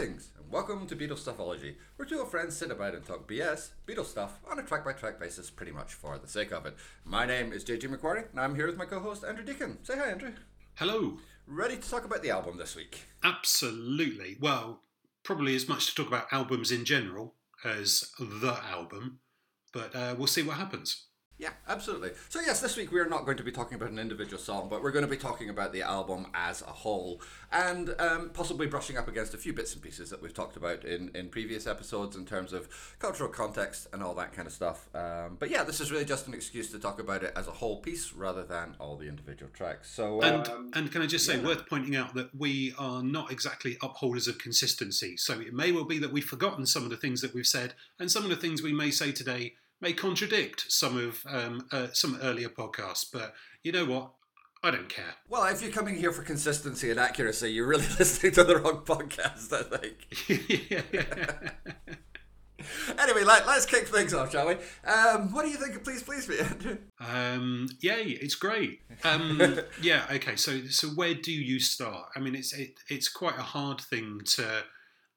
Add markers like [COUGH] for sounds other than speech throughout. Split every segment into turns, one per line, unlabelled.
Greetings and welcome to Beatles Stuffology, where two old friends sit about and talk BS, Beatles stuff, on a track by track basis, pretty much for the sake of it. My name is JG McQuarrie, and I'm here with my co host Andrew Deacon. Say hi, Andrew.
Hello.
Ready to talk about the album this week?
Absolutely. Well, probably as much to talk about albums in general as the album, but uh, we'll see what happens.
Yeah, absolutely. So, yes, this week we are not going to be talking about an individual song, but we're going to be talking about the album as a whole and um, possibly brushing up against a few bits and pieces that we've talked about in, in previous episodes in terms of cultural context and all that kind of stuff. Um, but yeah, this is really just an excuse to talk about it as a whole piece rather than all the individual tracks. So,
And
um,
and can I just say,
yeah.
worth pointing out that we are not exactly upholders of consistency. So it may well be that we've forgotten some of the things that we've said, and some of the things we may say today may contradict some of um, uh, some earlier podcasts. But you know what? I don't care.
well, if you're coming here for consistency and accuracy, you're really [LAUGHS] listening to the wrong podcast, I think. [LAUGHS] [LAUGHS] Anyway, let, let's kick things off, shall we? Um, what do you think of Please Please Me, Andrew?
Um, yay, it's great. Um, yeah, okay. So, so where do you start? I mean, it's it, it's quite a hard thing to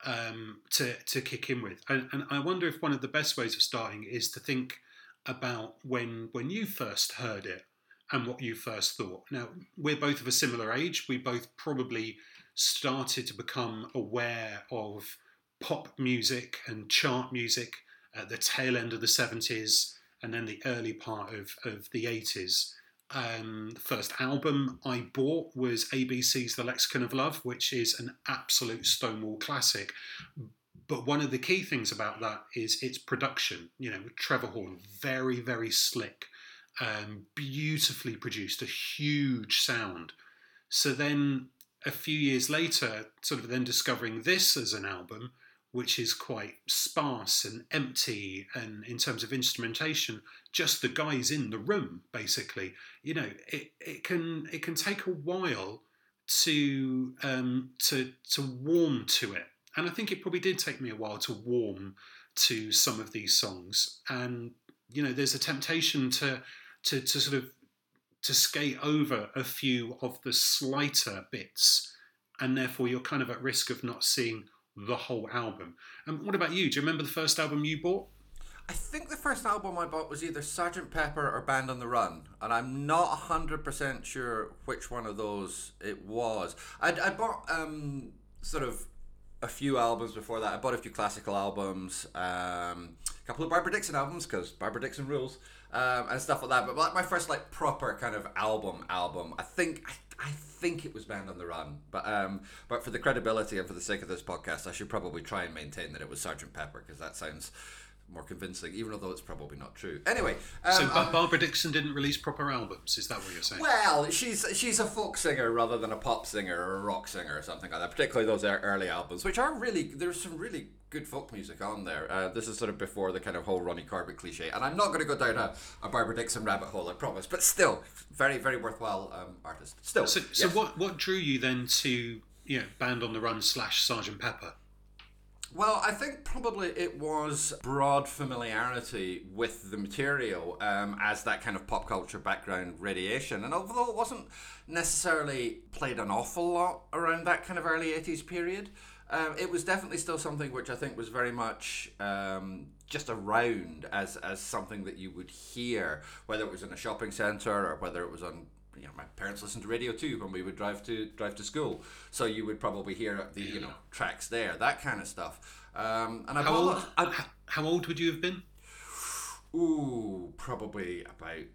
um, to to kick in with, and, and I wonder if one of the best ways of starting is to think about when when you first heard it and what you first thought. Now, we're both of a similar age. We both probably started to become aware of pop music and chart music at the tail end of the 70s and then the early part of, of the 80s. Um, first album I bought was ABC's The Lexicon of Love, which is an absolute Stonewall classic. But one of the key things about that is its production. You know, Trevor Horn, very, very slick, um, beautifully produced, a huge sound. So then a few years later, sort of then discovering this as an album, which is quite sparse and empty, and in terms of instrumentation, just the guys in the room, basically. You know, it, it can it can take a while to um, to to warm to it, and I think it probably did take me a while to warm to some of these songs. And you know, there's a temptation to to to sort of to skate over a few of the slighter bits, and therefore you're kind of at risk of not seeing the whole album. And what about you? Do you remember the first album you bought?
I think the first album I bought was either Sgt. Pepper or Band on the Run, and I'm not 100% sure which one of those it was. I, I bought um, sort of a few albums before that. I bought a few classical albums, um, a couple of Barbara Dickson albums, because Barbara Dickson rules, um, and stuff like that. But like my first like proper kind of album album, I think I, I think it was Band on the Run. But um, but for the credibility and for the sake of this podcast, I should probably try and maintain that it was Sgt. Pepper, because that sounds more convincing, even although it's probably not true. Anyway, um,
So
I-
Barbara Dickson didn't release proper albums. Is that what you're saying?
well, she's she's a folk singer rather than a pop singer or a rock singer or something like that. Particularly those early albums, which are really there's some really good folk music on there. Uh, this is sort of before the kind of whole Ronnie Corbett cliche, and I'm not going to go down a, a Barbara Dickson rabbit hole, I promise. But still, very very worthwhile um, artist. Still,
So, so
yes.
what what drew you then to you know Band on the Run slash Sergeant Pepper?
Well, I think probably it was broad familiarity with the material um, as that kind of pop culture background radiation. And although it wasn't necessarily played an awful lot around that kind of early 80s period, um, it was definitely still something which I think was very much um, just around as, as something that you would hear, whether it was in a shopping centre or whether it was on you know, my parents listened to Radio 2 when we would drive to drive to school. So you would probably hear the you know tracks there, that kind of stuff. Um, and I
How old?
I-
How old would you have been?
ooh, probably about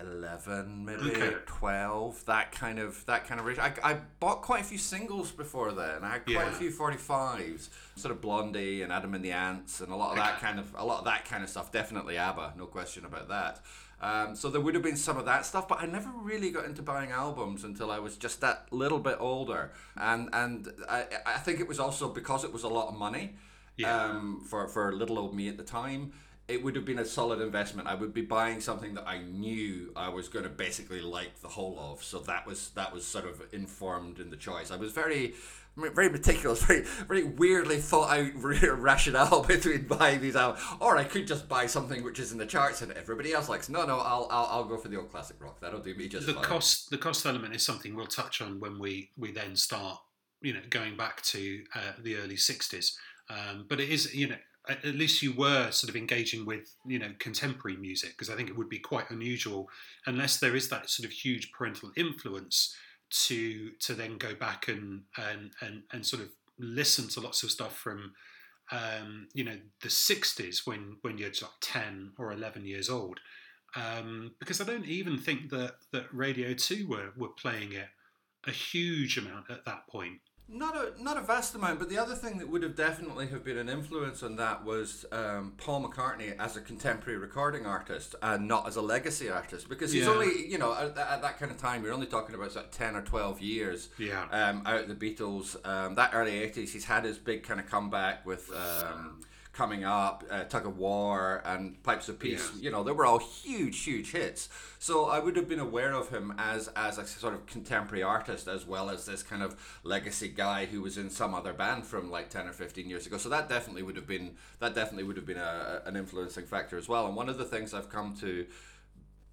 eleven, maybe
Okay.
twelve. That kind of that kind of range. I, I bought quite a few singles before then. I had quite a few forty fives, sort of Blondie and Adam and the Ants, and a lot of that kind of a lot of that kind of stuff. Definitely ABBA, no question about that. Um, so there would have been some of that stuff, but I never really got into buying albums until I was just that little bit older, and and I, I think it was also because it was a lot of money
Yeah.
um, for for little old me at the time. It would have been a solid investment. I would be buying something that I knew I was going to basically like the whole of. So that was that was sort of informed in the choice. I was very very meticulous, [LAUGHS] very very weirdly thought out [LAUGHS] rationale [LAUGHS] between buying these out, or I could just buy something which is in the charts and everybody else likes. No, no, I'll I'll, I'll go for the old classic rock. That'll do me just
the
fine.
cost the cost element is something we'll touch on when we we then start you know, going back to uh, the early '60s. Um, but it is, you know, at least you were sort of engaging with, you know, contemporary music because I think it would be quite unusual unless there is that sort of huge parental influence to to then go back and and and, and sort of listen to lots of stuff from um, you know the 60s when when you're like 10 or 11 years old. Um, because I don't even think that that Radio 2 were were playing it a huge amount at that point
Not a not a vast amount, but the other thing that would have definitely have been an influence on that was um, Paul McCartney as a contemporary recording artist and not as a legacy artist because he's
Yeah.
only you know at, at that kind of time you're only talking about sort of ten or twelve years
Yeah.
um, out of the Beatles. Um, that early eighties, he's had his big kind of comeback with. Um, Coming up, uh, tug of war, and pipes of peace.
Yeah.
You know, they were all huge, huge hits. So I would have been aware of him as as a sort of contemporary artist, as well as this kind of legacy guy who was in some other band from like ten or fifteen years ago. So that definitely would have been that definitely would have been a, an influencing factor as well. And one of the things I've come to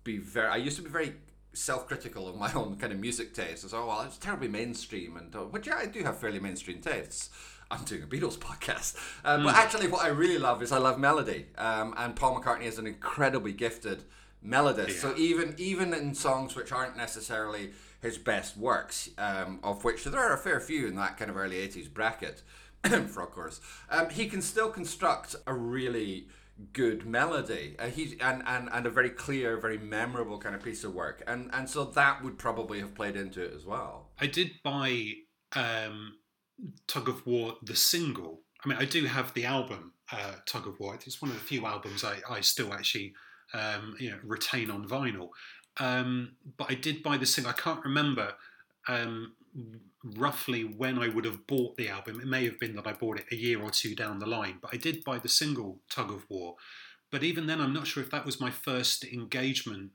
be very. I used to be very self-critical of my [LAUGHS] own kind of music taste. As oh well, it's terribly mainstream, and uh, but yeah, I do have fairly mainstream tastes. I'm doing a Beatles podcast, uh, but actually, what I really love is I love melody, um, and Paul McCartney is an incredibly gifted melodist. So even even in songs which aren't necessarily his best works, um, of which there are a fair few in that kind of early '80s bracket, [CLEARS THROAT] frog chorus, um, he can still construct a really good melody. Uh, he's and, and and a very clear, very memorable kind of piece of work, and and so that would probably have played into it as well.
I did buy um, Tug of War the single. I mean, I do have the album uh, Tug of War. It's one of the few albums I, I still actually um, you know retain on vinyl. Um, but I did buy the single. I can't remember um, roughly when I would have bought the album. It may have been that I bought it a year or two down the line. But I did buy the single Tug of War. But even then, I'm not sure if that was my first engagement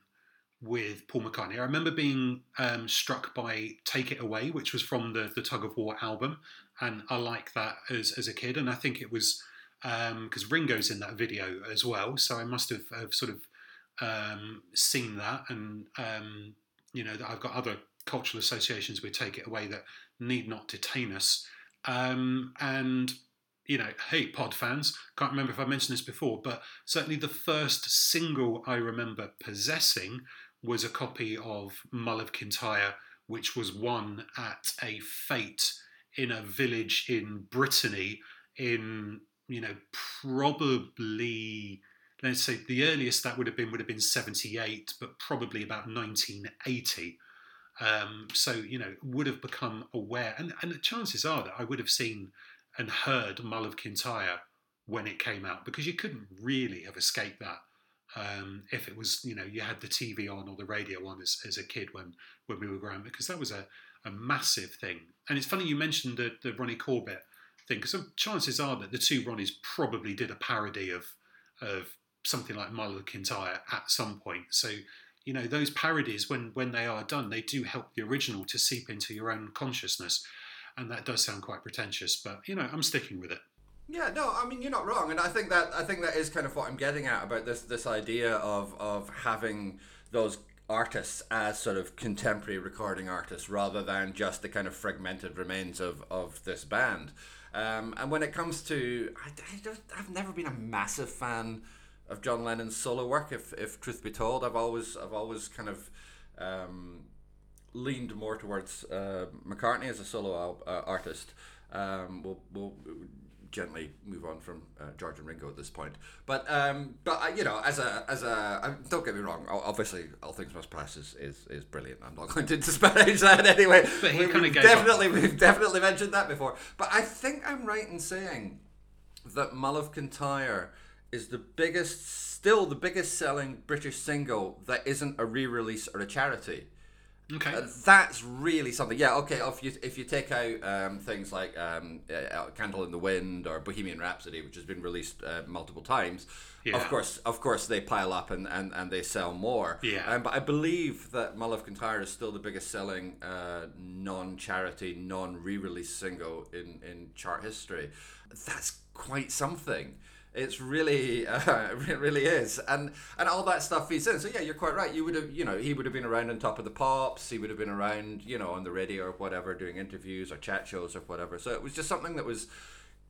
with Paul McCartney. I remember being um, struck by "Take It Away," which was from the the Tug of War album, and I like that as as a kid. And I think it was because Ringo's in that video as well, so I must have, have sort of um, seen that, and um, you know that I've got other cultural associations with "Take It Away" that need not detain us. Um, and you know, hey, pod fans, can't remember if I mentioned this before, but certainly the first single I remember possessing was a copy of Mull of Kintyre, which was won at a fete in a village in Brittany in, you know, probably let's say the earliest that would have been would have been 78, but probably about 1980. Um, so, you know, would have become aware, and, and the chances are that I would have seen and heard Mull of Kintyre when it came out because you couldn't really have escaped that um, if it was you know you had the TV on or the radio on as, as a kid when when we were growing up, because that was a, a massive thing. And it's funny you mentioned the, the Ronnie Corbett thing because chances are that the two Ronnies probably did a parody of of something like Mull of Kintyre at some point. So you know those parodies when when they are done, they do help the original to seep into your own consciousness and that does sound quite pretentious, but you know, I'm sticking with it.
Yeah, no, I mean you're not wrong, and I think that I think that is kind of what I'm getting at about this this idea of of having those artists as sort of contemporary recording artists rather than just the kind of fragmented remains of of this band. Um, and when it comes to, I, I I've never been a massive fan of John Lennon's solo work. If if truth be told, I've always I've always kind of um, leaned more towards uh, McCartney as a solo al- uh, artist. Um, we'll, we'll gently move on from uh, George and Ringo at this point. But um, but uh, you know, as a as a um, don't get me wrong. Obviously, All Things Must Pass is, is, is brilliant. I'm not [LAUGHS] going to disparage that anyway.
But he
We-
kinda
we've
gave up.
definitely we've definitely mentioned that before. But I think I'm right in saying that Mull of Kintyre is the biggest, still the biggest selling British single that isn't a re-release or a charity.
Okay.
Uh, that's really something. Yeah, okay. If you if you take out um, things like um, uh, "Candle in the Wind" or "Bohemian Rhapsody," which has been released uh, multiple times,
Yeah.
of course, of course, they pile up and, and, and they sell more.
Yeah.
Um, but I believe that "Mull of Kintyre" is still the biggest selling uh, non-charity, non-re-release single in in chart history. That's quite something. It's really, [LAUGHS] uh, it really is, and and all that stuff feeds in. So yeah, you're quite right. You would have, you know, he would have been around on top of the pops. He would have been around, you know, on the radio or whatever, doing interviews or chat shows or whatever. So it was just something that was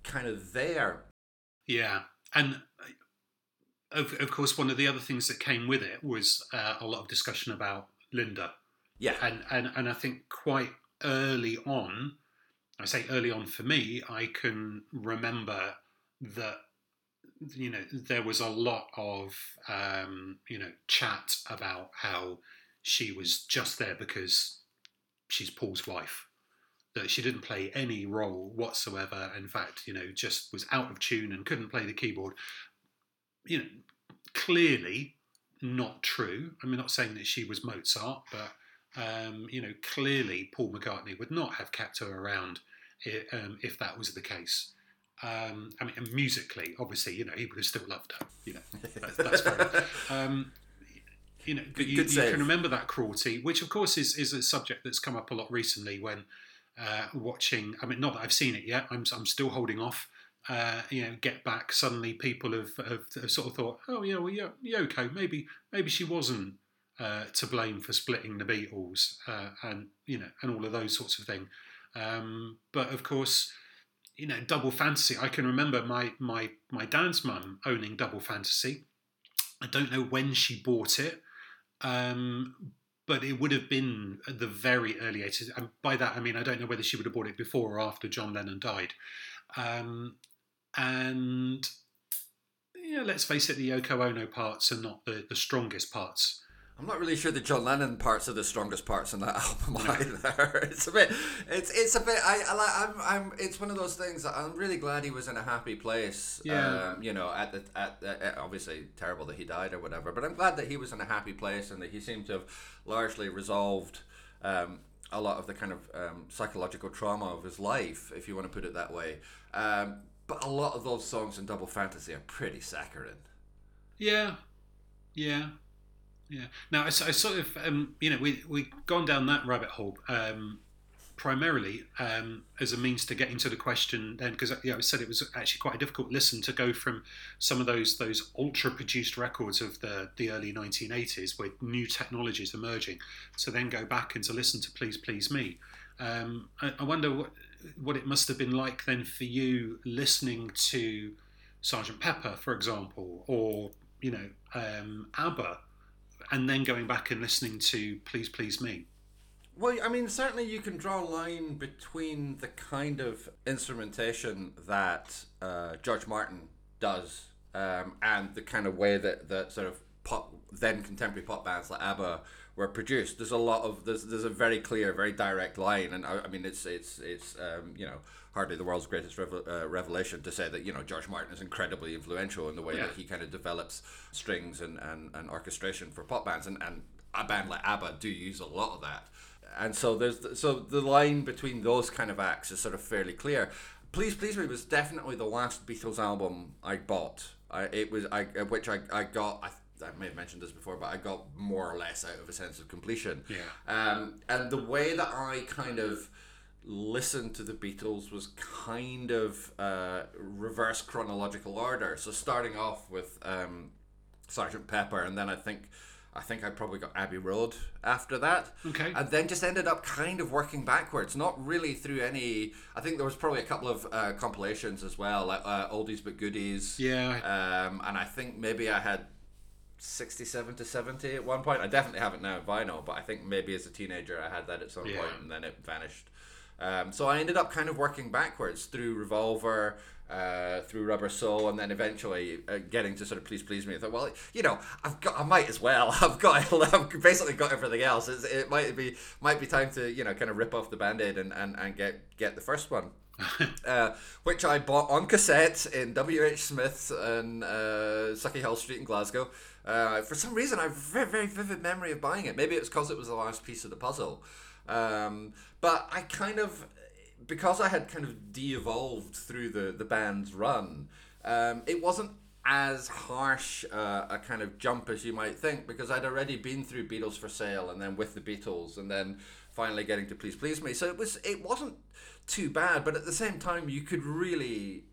kind of there.
Yeah, and uh, of of course, one of the other things that came with it was uh, a lot of discussion about Linda.
Yeah,
and and and I think quite early on, I say early on for me, I can remember that you know there was a lot of um, you know chat about how she was just there because she's Paul's wife that she didn't play any role whatsoever. In fact you know just was out of tune and couldn't play the keyboard. You know clearly not true. I'm not saying that she was mozart but um, you know clearly paul mccartney would not have kept her around um, if that was the case um, I mean, musically, obviously, you know, he would have still loved her. You know, that's, that's fair. [LAUGHS] Um, you know, but you, you can remember that cruelty, which of course is is a subject that's come up a lot recently when uh, watching. I mean, not that I've seen it yet. I'm I'm still holding off. Uh, you know, get back. Suddenly, people have, have, have, sort of thought, oh yeah, well yeah, Yoko, maybe maybe she wasn't uh, to blame for splitting the Beatles, uh, and you know, and all of those sorts of things. Um, but of course, you know, Double Fantasy. I can remember my my my dad's mum owning Double Fantasy. I don't know when she bought it, um, but it would have been the very early 80s. And by that, I mean, I don't know whether she would have bought it before or after John Lennon died. Um, and yeah, let's face it, the Yoko Ono parts are not the, the strongest parts
I'm not really sure the John Lennon parts are the strongest parts in that [LAUGHS] album either. [LAUGHS] it's a bit, it's it's a bit. I, I I'm I'm. It's one of those things. that I'm really glad he was in a happy place.
Yeah.
Um, you know, at the at the, obviously terrible that he died or whatever, but I'm glad that he was in a happy place and that he seemed to have largely resolved. Um, a lot of the kind of um, psychological trauma of his life, if you want to put it that way. Um, but a lot of those songs in Double Fantasy are pretty saccharine.
Yeah, yeah. Yeah. Now, I, I sort of, um, you know, we we gone down that rabbit hole um, primarily um, as a means to get into the question. Then, because yeah, I said it was actually quite a difficult listen to go from some of those those ultra produced records of the the early 1980s with new technologies emerging, to then go back and to listen to Please Please Me. Um, I, I wonder what what it must have been like then for you listening to Sergeant Pepper, for example, or you know um, ABBA and then going back and listening to Please Please Me.
Well, I mean, certainly you can draw a line between the kind of instrumentation that uh, George Martin does um, and the kind of way that, that sort of pop, then contemporary pop bands like ABBA were produced. There's a lot of there's there's a very clear, very direct line, and I, I mean it's it's it's um, you know hardly the world's greatest revel- uh, revelation to say that you know George Martin is incredibly influential in the way yeah. that he kind of develops strings and, and, and orchestration for pop bands, and, and a band like ABBA do use a lot of that. And so there's so the line between those kind of acts is sort of fairly clear. Please Please Me was definitely the last Beatles album I bought. I, it was I which I, I got I I may have mentioned this before, but I got more or less out of a sense of completion.
Yeah.
Um, and the way that I kind of listened to the Beatles was kind of uh, reverse chronological order. So starting off with um, Sergeant Pepper, and then I think. I think I probably got Abbey Road after that.
Okay.
And then just ended up kind of working backwards, not really through any. I think there was probably a couple of uh, compilations as well, like uh, oldies but goodies.
Yeah.
Um, and I think maybe I had 67 to 70 at one point. I definitely have it now in vinyl, but I think maybe as a teenager I had that at some
yeah.
point and then it vanished. Um, so I ended up kind of working backwards through Revolver, uh, through Rubber Soul, and then eventually uh, getting to sort of Please Please Me. I thought, well, you know, I've got, I might as well. [LAUGHS] I've got, I've basically got everything else. It's, it might be, might be time to, you know, kind of rip off the band-aid and, and, and get, get the first one. [LAUGHS] uh, which I bought on cassette in W.H. Smith's and uh, Sauchiehall Street in Glasgow. Uh, for some reason, I have a very, very vivid memory of buying it. Maybe it's because it was the last piece of the puzzle. Um, but I kind of, because I had kind of de-evolved through the, the band's run, um, it wasn't as harsh uh, a kind of jump as you might think because I'd already been through Beatles for Sale and then with the Beatles and then finally getting to Please Please Me. So it was it wasn't too bad, but at the same time you could really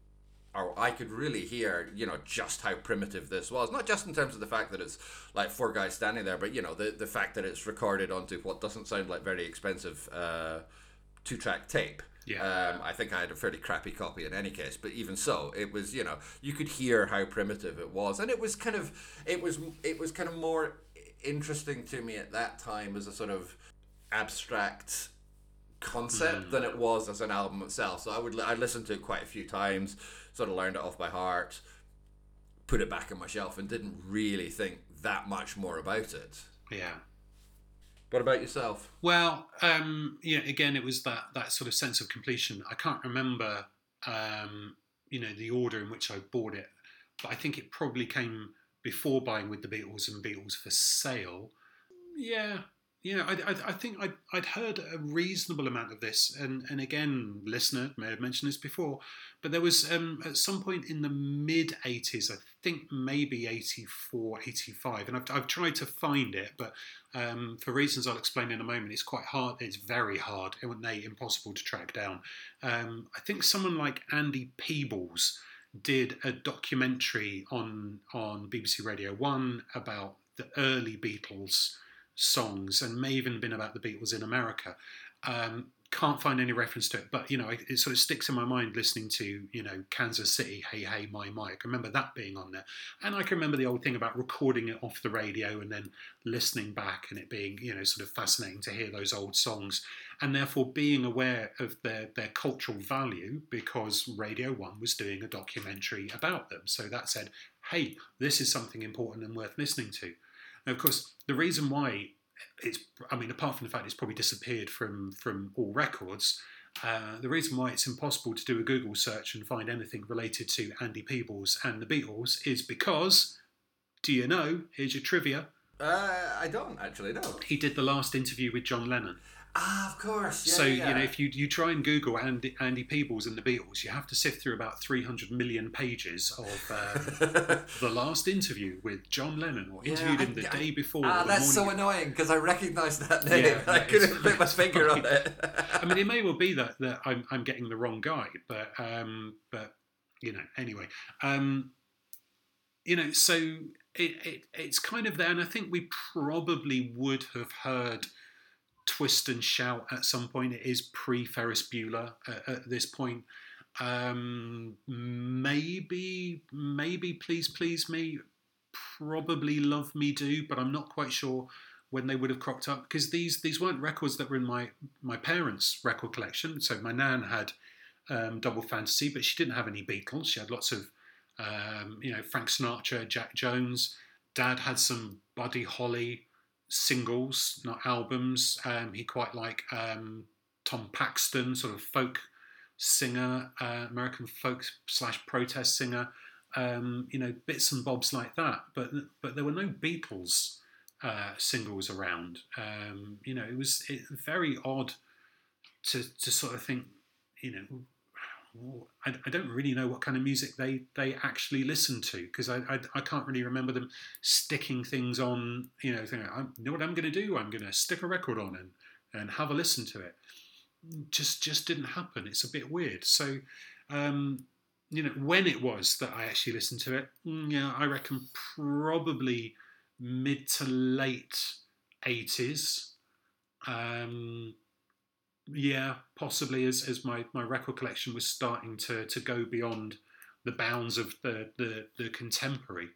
or I could really hear, you know, just how primitive this was. Not just in terms of the fact that it's like four guys standing there, but you know, the the fact that it's recorded onto what doesn't sound like very expensive uh, two track tape.
Yeah.
Um, I think I had a fairly crappy copy in any case, but even so, it was you know you could hear how primitive it was, and it was kind of it was it was kind of more interesting to me at that time as a sort of abstract concept than it was as an album itself. So I would I listened to it quite a few times, sort of learned it off by heart, put it back on my shelf, and didn't really think that much more about it.
Yeah.
What about yourself?
Well, um, yeah, again, it was that that sort of sense of completion. I can't remember, um, you know, the order in which I bought it, but I think it probably came before buying with the Beatles and Beatles for sale. Yeah, yeah, I, I, I think I'd, I'd heard a reasonable amount of this, and, and again, listener may have mentioned this before, but there was um, at some point in the mid 80s, I think maybe 84, 85, and I've, I've tried to find it, but um, for reasons I'll explain in a moment, it's quite hard, it's very hard, and nay, impossible to track down. Um, I think someone like Andy Peebles did a documentary on, on BBC Radio 1 about the early Beatles songs and may even been about the Beatles in America. Um, can't find any reference to it, but you know, it, it, sort of sticks in my mind listening to you know Kansas City, Hey Hey My My. I can remember that being on there, and I can remember the old thing about recording it off the radio and then listening back and it being you know sort of fascinating to hear those old songs, and therefore being aware of their their cultural value because Radio One was doing a documentary about them. So that said, hey, this is something important and worth listening to. And of course, the reason why it's, I mean, apart from the fact it's probably disappeared from, from all records, uh, the reason why it's impossible to do a Google search and find anything related to Andy Peebles and the Beatles is because, do you know, here's your trivia.
Uh, I don't actually know.
He did the last interview with John Lennon.
Ah, of course. Yeah,
so
yeah.
you know, if you you try and Google Andy, Andy Peebles and the Beatles, you have to sift through about 300 million pages of uh, [LAUGHS] the last interview with John Lennon, or interviewed
I-
him the
I-
day before.
Ah, that's so annoying because I recognise that name.
Yeah, [LAUGHS]
I couldn't put my finger on it.
I mean, it may well be [LAUGHS] that, that I'm, I'm getting the wrong guy, but um, but you know, anyway, um, you know, so it, it it's kind of there, and I think we probably would have heard twist and shout at some point. It is pre Ferris Bueller at, at this point. Um, maybe maybe please please me, probably love me do, but I'm not quite sure when they would have cropped up because these these weren't records that were in my my parents' record collection. So my nan had um, Double Fantasy, but she didn't have any Beatles. She had lots of um, you know Frank Sinatra, Jack Jones. Dad had some Buddy Holly singles, not albums. Um, he quite liked um, Tom Paxton, sort of folk singer, uh, American folk slash protest singer. Um, you know, bits and bobs like that. But but there were no Beatles uh, singles around. Um, you know, it was it, very odd to to sort of think, you know. I, I don't really know what kind of music they, they actually listen to because I, I, I can't really remember them sticking things on you know thinking, I know what I'm going to do? I'm going to stick a record on and and have a listen to it. Just just didn't happen. It's a bit weird. So um, you know when it was that I actually listened to it mm, yeah I reckon probably mid to late 80s um, yeah possibly as, as my, my record collection was starting to, to go beyond the bounds of the, the, the contemporary.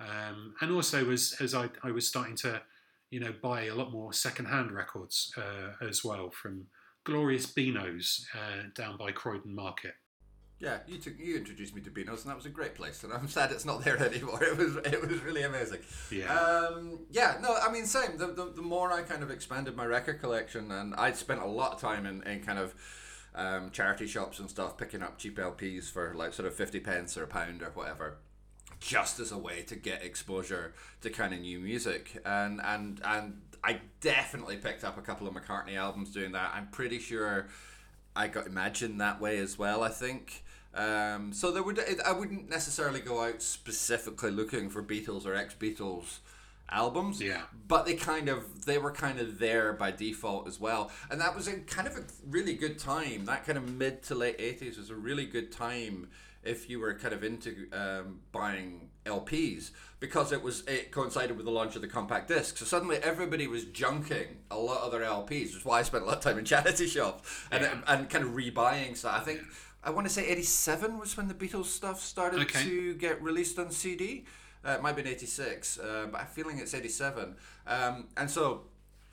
Um, and also as, as I, I was starting to you know buy a lot more secondhand records uh, as well from Glorious Beano's uh, down by Croydon Market
Yeah, you took you introduced me to Beano's, and that was a great place. And I'm [LAUGHS] sad it's not there anymore. It was it was really amazing.
Yeah.
Um, yeah. No, I mean, same. The, the the more I kind of expanded my record collection, and I'd spent a lot of time in, in kind of um, charity shops and stuff, picking up cheap LPs for like sort of fifty pence or a pound or whatever. Just as a way to get exposure to kind of new music, and and and I definitely picked up a couple of McCartney albums doing that. I'm pretty sure I got Imagine that way as well. I think. Um, so there would I wouldn't necessarily go out specifically looking for Beatles or ex Beatles albums.
Yeah.
But they kind of they were kind of there by default as well, and that was a kind of a really good time. That kind of mid to late eighties was a really good time if you were kind of into um, buying LPs because it was it coincided with the launch of the compact disc. So suddenly everybody was junking a lot of their LPs, which is why I spent a lot of time in charity shops and
Yeah.
and kind of rebuying stuff. I think I want to say '87 was when the Beatles stuff started
Okay.
to get released on CD. Uh, it might have been '86, uh, but I'm feeling it's '87. Um, and so,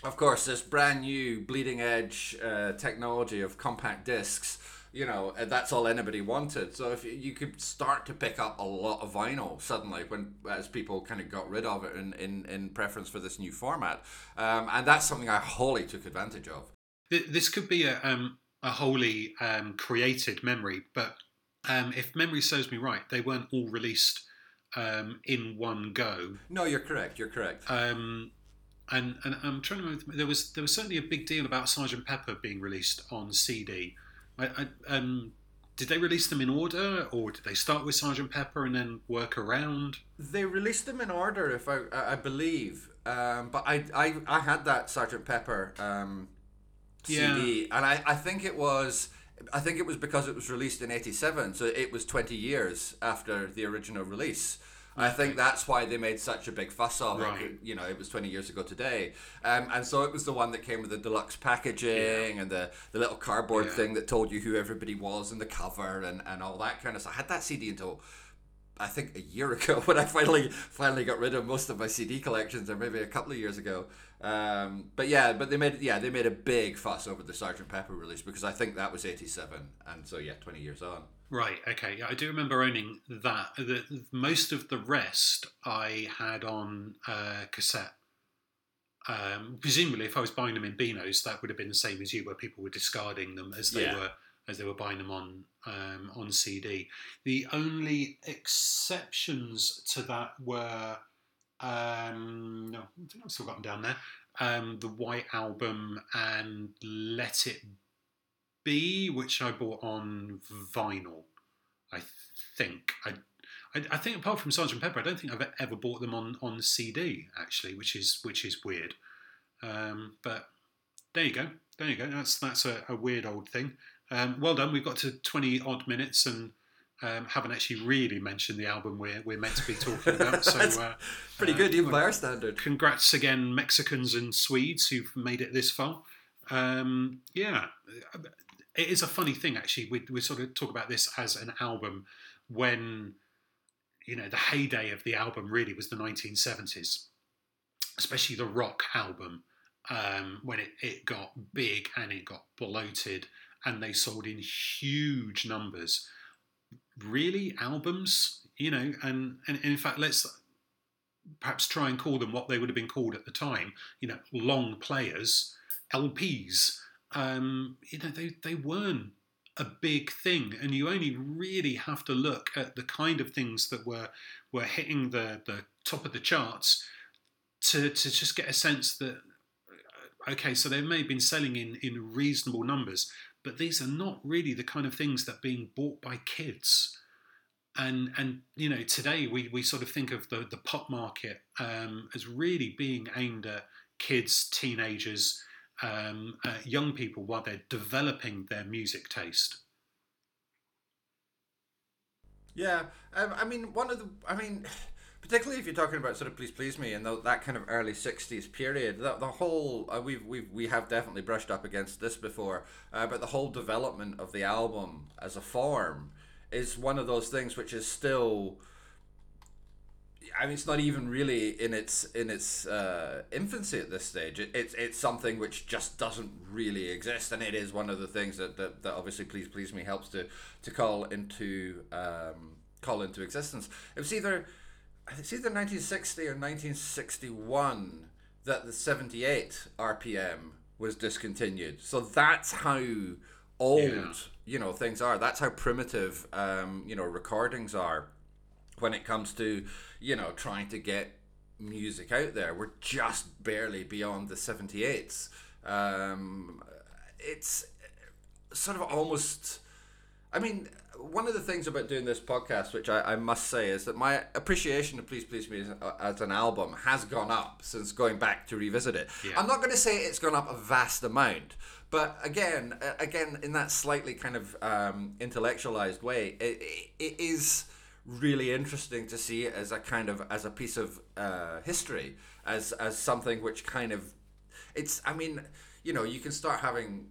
of course, this brand new bleeding edge uh, technology of compact discs. You know, uh, that's all anybody wanted. So if you, you could start to pick up a lot of vinyl suddenly when as people kind of got rid of it in, in, in preference for this new format, um, and that's something I wholly took advantage of.
This could be a, um, a wholly um, created memory, but um, if memory serves me right, they weren't all released um, in one go.
No, you're correct. You're correct.
Um, and, and I'm trying to remember, there was there was certainly a big deal about Sergeant Pepper being released on CD. I, I, um, did they release them in order, or did they start with Sergeant Pepper and then work around?
They released them in order, if I I believe. Um, but I, I I had that Sergeant Pepper um, CD, and I, I think it was I think it was because it was released in '87, so it was 20 years after the original release. I think that's why they made such a big fuss of
Right.
it. You know, it was 20 years ago today, um, and so it was the one that came with the deluxe packaging and the, the little cardboard
Yeah.
thing that told you who everybody was and the cover and, and all that kind of stuff. I had that CD until I think a year [LAUGHS] ago when I finally finally got rid of most of my CD collections, or maybe a couple of years ago. Um, but yeah, but they made yeah they made a big fuss over the Sergeant Pepper release because I think that was eighty seven, and so yeah, twenty years on.
Right. Okay. Yeah, I do remember owning that. The, most of the rest I had on uh, cassette. Um, presumably, if I was buying them in Beano's, that would have been the same as you, where people were discarding them as they
Yeah.
were as they were buying them on um, on CD. The only exceptions to that were um, no, I think I've still got them down there. Um, the White Album and Let It Be, which I bought on vinyl. I think I, I, I think apart from Sergeant Pepper, I don't think I've ever bought them on, on CD actually, which is which is weird. Um, but there you go, there you go. That's that's a, a weird old thing. Um, well done. We've got to twenty odd minutes and um, haven't actually really mentioned the album we're we're meant to be talking about. [LAUGHS] So. Uh,
Pretty
uh,
good, even by our standard.
congrats again, Mexicans and Swedes who've made it this far. Um, yeah, it is a funny thing actually. We, we sort of talk about this as an album when you know the heyday of the album really was the 1970s, especially the rock album um, when it, it got big and it got bloated and they sold in huge numbers. Really, albums, you know, and, and in fact, let's perhaps try and call them what they would have been called at the time, you know, long players, LPs. Um, you know, they, they weren't a big thing, and you only really have to look at the kind of things that were were hitting the, the top of the charts to, to just get a sense that okay, so they may have been selling in, in reasonable numbers, but these are not really the kind of things that are being bought by kids. And and you know today we, we sort of think of the, the pop market um, as really being aimed at kids teenagers um, uh, young people while they're developing their music taste.
Yeah, um, I mean, one of the, I mean, particularly if you're talking about sort of "Please Please Me" and the, that kind of early '60s period, the, the whole uh, we've we've we have definitely brushed up against this before, uh, but the whole development of the album as a form is one of those things which is still. I mean, it's not even really in its in its uh, infancy at this stage. It, it's it's something which just doesn't really exist, and it is one of the things that, that, that obviously "Please Please Me" helps to to call into um, call into existence. It was either it's either 1960 or 1961 that the 78 RPM was discontinued. So that's how old
Yeah.
you know things are. That's how primitive um, you know recordings are when it comes to you know trying to get music out there we're just barely beyond the 78s um, it's sort of almost I mean, one of the things about doing this podcast, which I, I must say, is that my appreciation of Please Please Me as, as an album has gone up since going back to revisit it.
Yeah.
I'm not going to say it's gone up a vast amount, but again, again, in that slightly kind of um, intellectualized way, it, it, it is really interesting to see it as a kind of as a piece of uh, history, as as something which kind of it's. I mean, you know, you can start having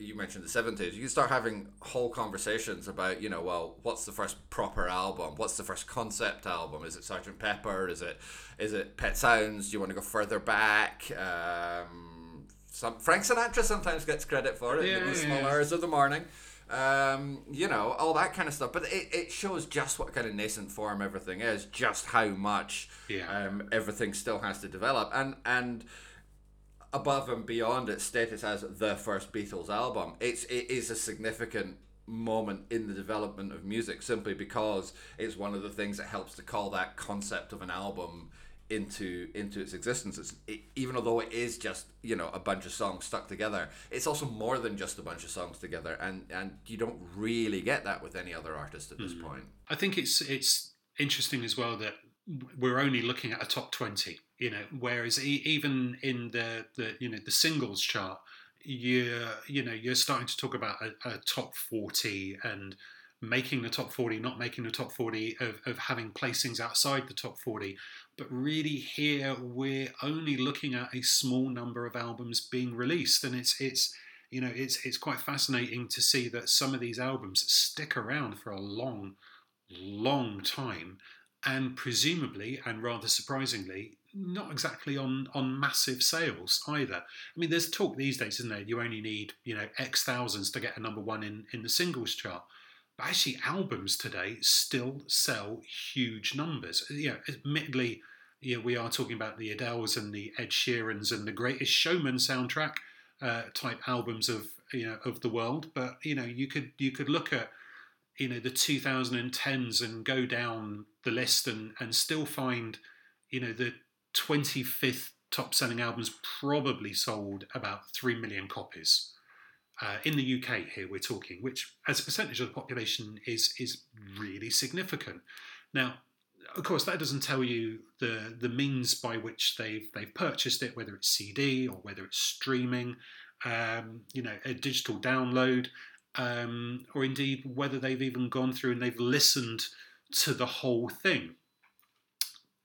you mentioned the 70s you can start having whole conversations about you know well what's the first proper album? What's the first concept album? Is it sergeant pepper? Is it is it pet sounds? Do you want to go further back? Um, some frank sinatra sometimes gets credit for it
Yeah,
in the
yeah,
small
yeah.
hours of the morning. Um, you know all that kind of stuff but it, it shows just what kind of nascent form everything is just how much
Yeah.
um, everything still has to develop. And and above and beyond its status as the first Beatles album, it's it is a significant moment in the development of music simply because it's one of the things that helps to call that concept of an album into into its existence. It's, it, even although it is just you know a bunch of songs stuck together, it's also more than just a bunch of songs together, and and you don't really get that with any other artist at this hmm. point.
I think it's it's interesting as well that we're only looking at a top twenty. You know, whereas e- even in the, the you know the singles chart, you you know you're starting to talk about a, a top forty and making the top 40 not making the top 40 of, of having placings outside the top 40 but really here we're only looking at a small number of albums being released. And it's it's you know it's it's quite fascinating to see that some of these albums stick around for a long long time. And presumably and rather surprisingly not exactly on on massive sales either. I mean there's talk these days isn't there you only need you know x thousands to get a number one in in the singles chart. But actually albums today still sell huge numbers. You know admittedly you know, we are talking about the Adeles and the Ed Sheerans and the Greatest Showman soundtrack uh, type albums of you know of the world. But you know, you could you could look at you know the 2010s and go down the list and and still find you know the 25th top selling albums probably sold about three million copies. Uh, in the UK, here we're talking, which as a percentage of the population is is really significant. Now, of course, that doesn't tell you the the means by which they've they've purchased it, whether it's CD or whether it's streaming, um, you know, a digital download, um, or indeed whether they've even gone through and they've listened to the whole thing.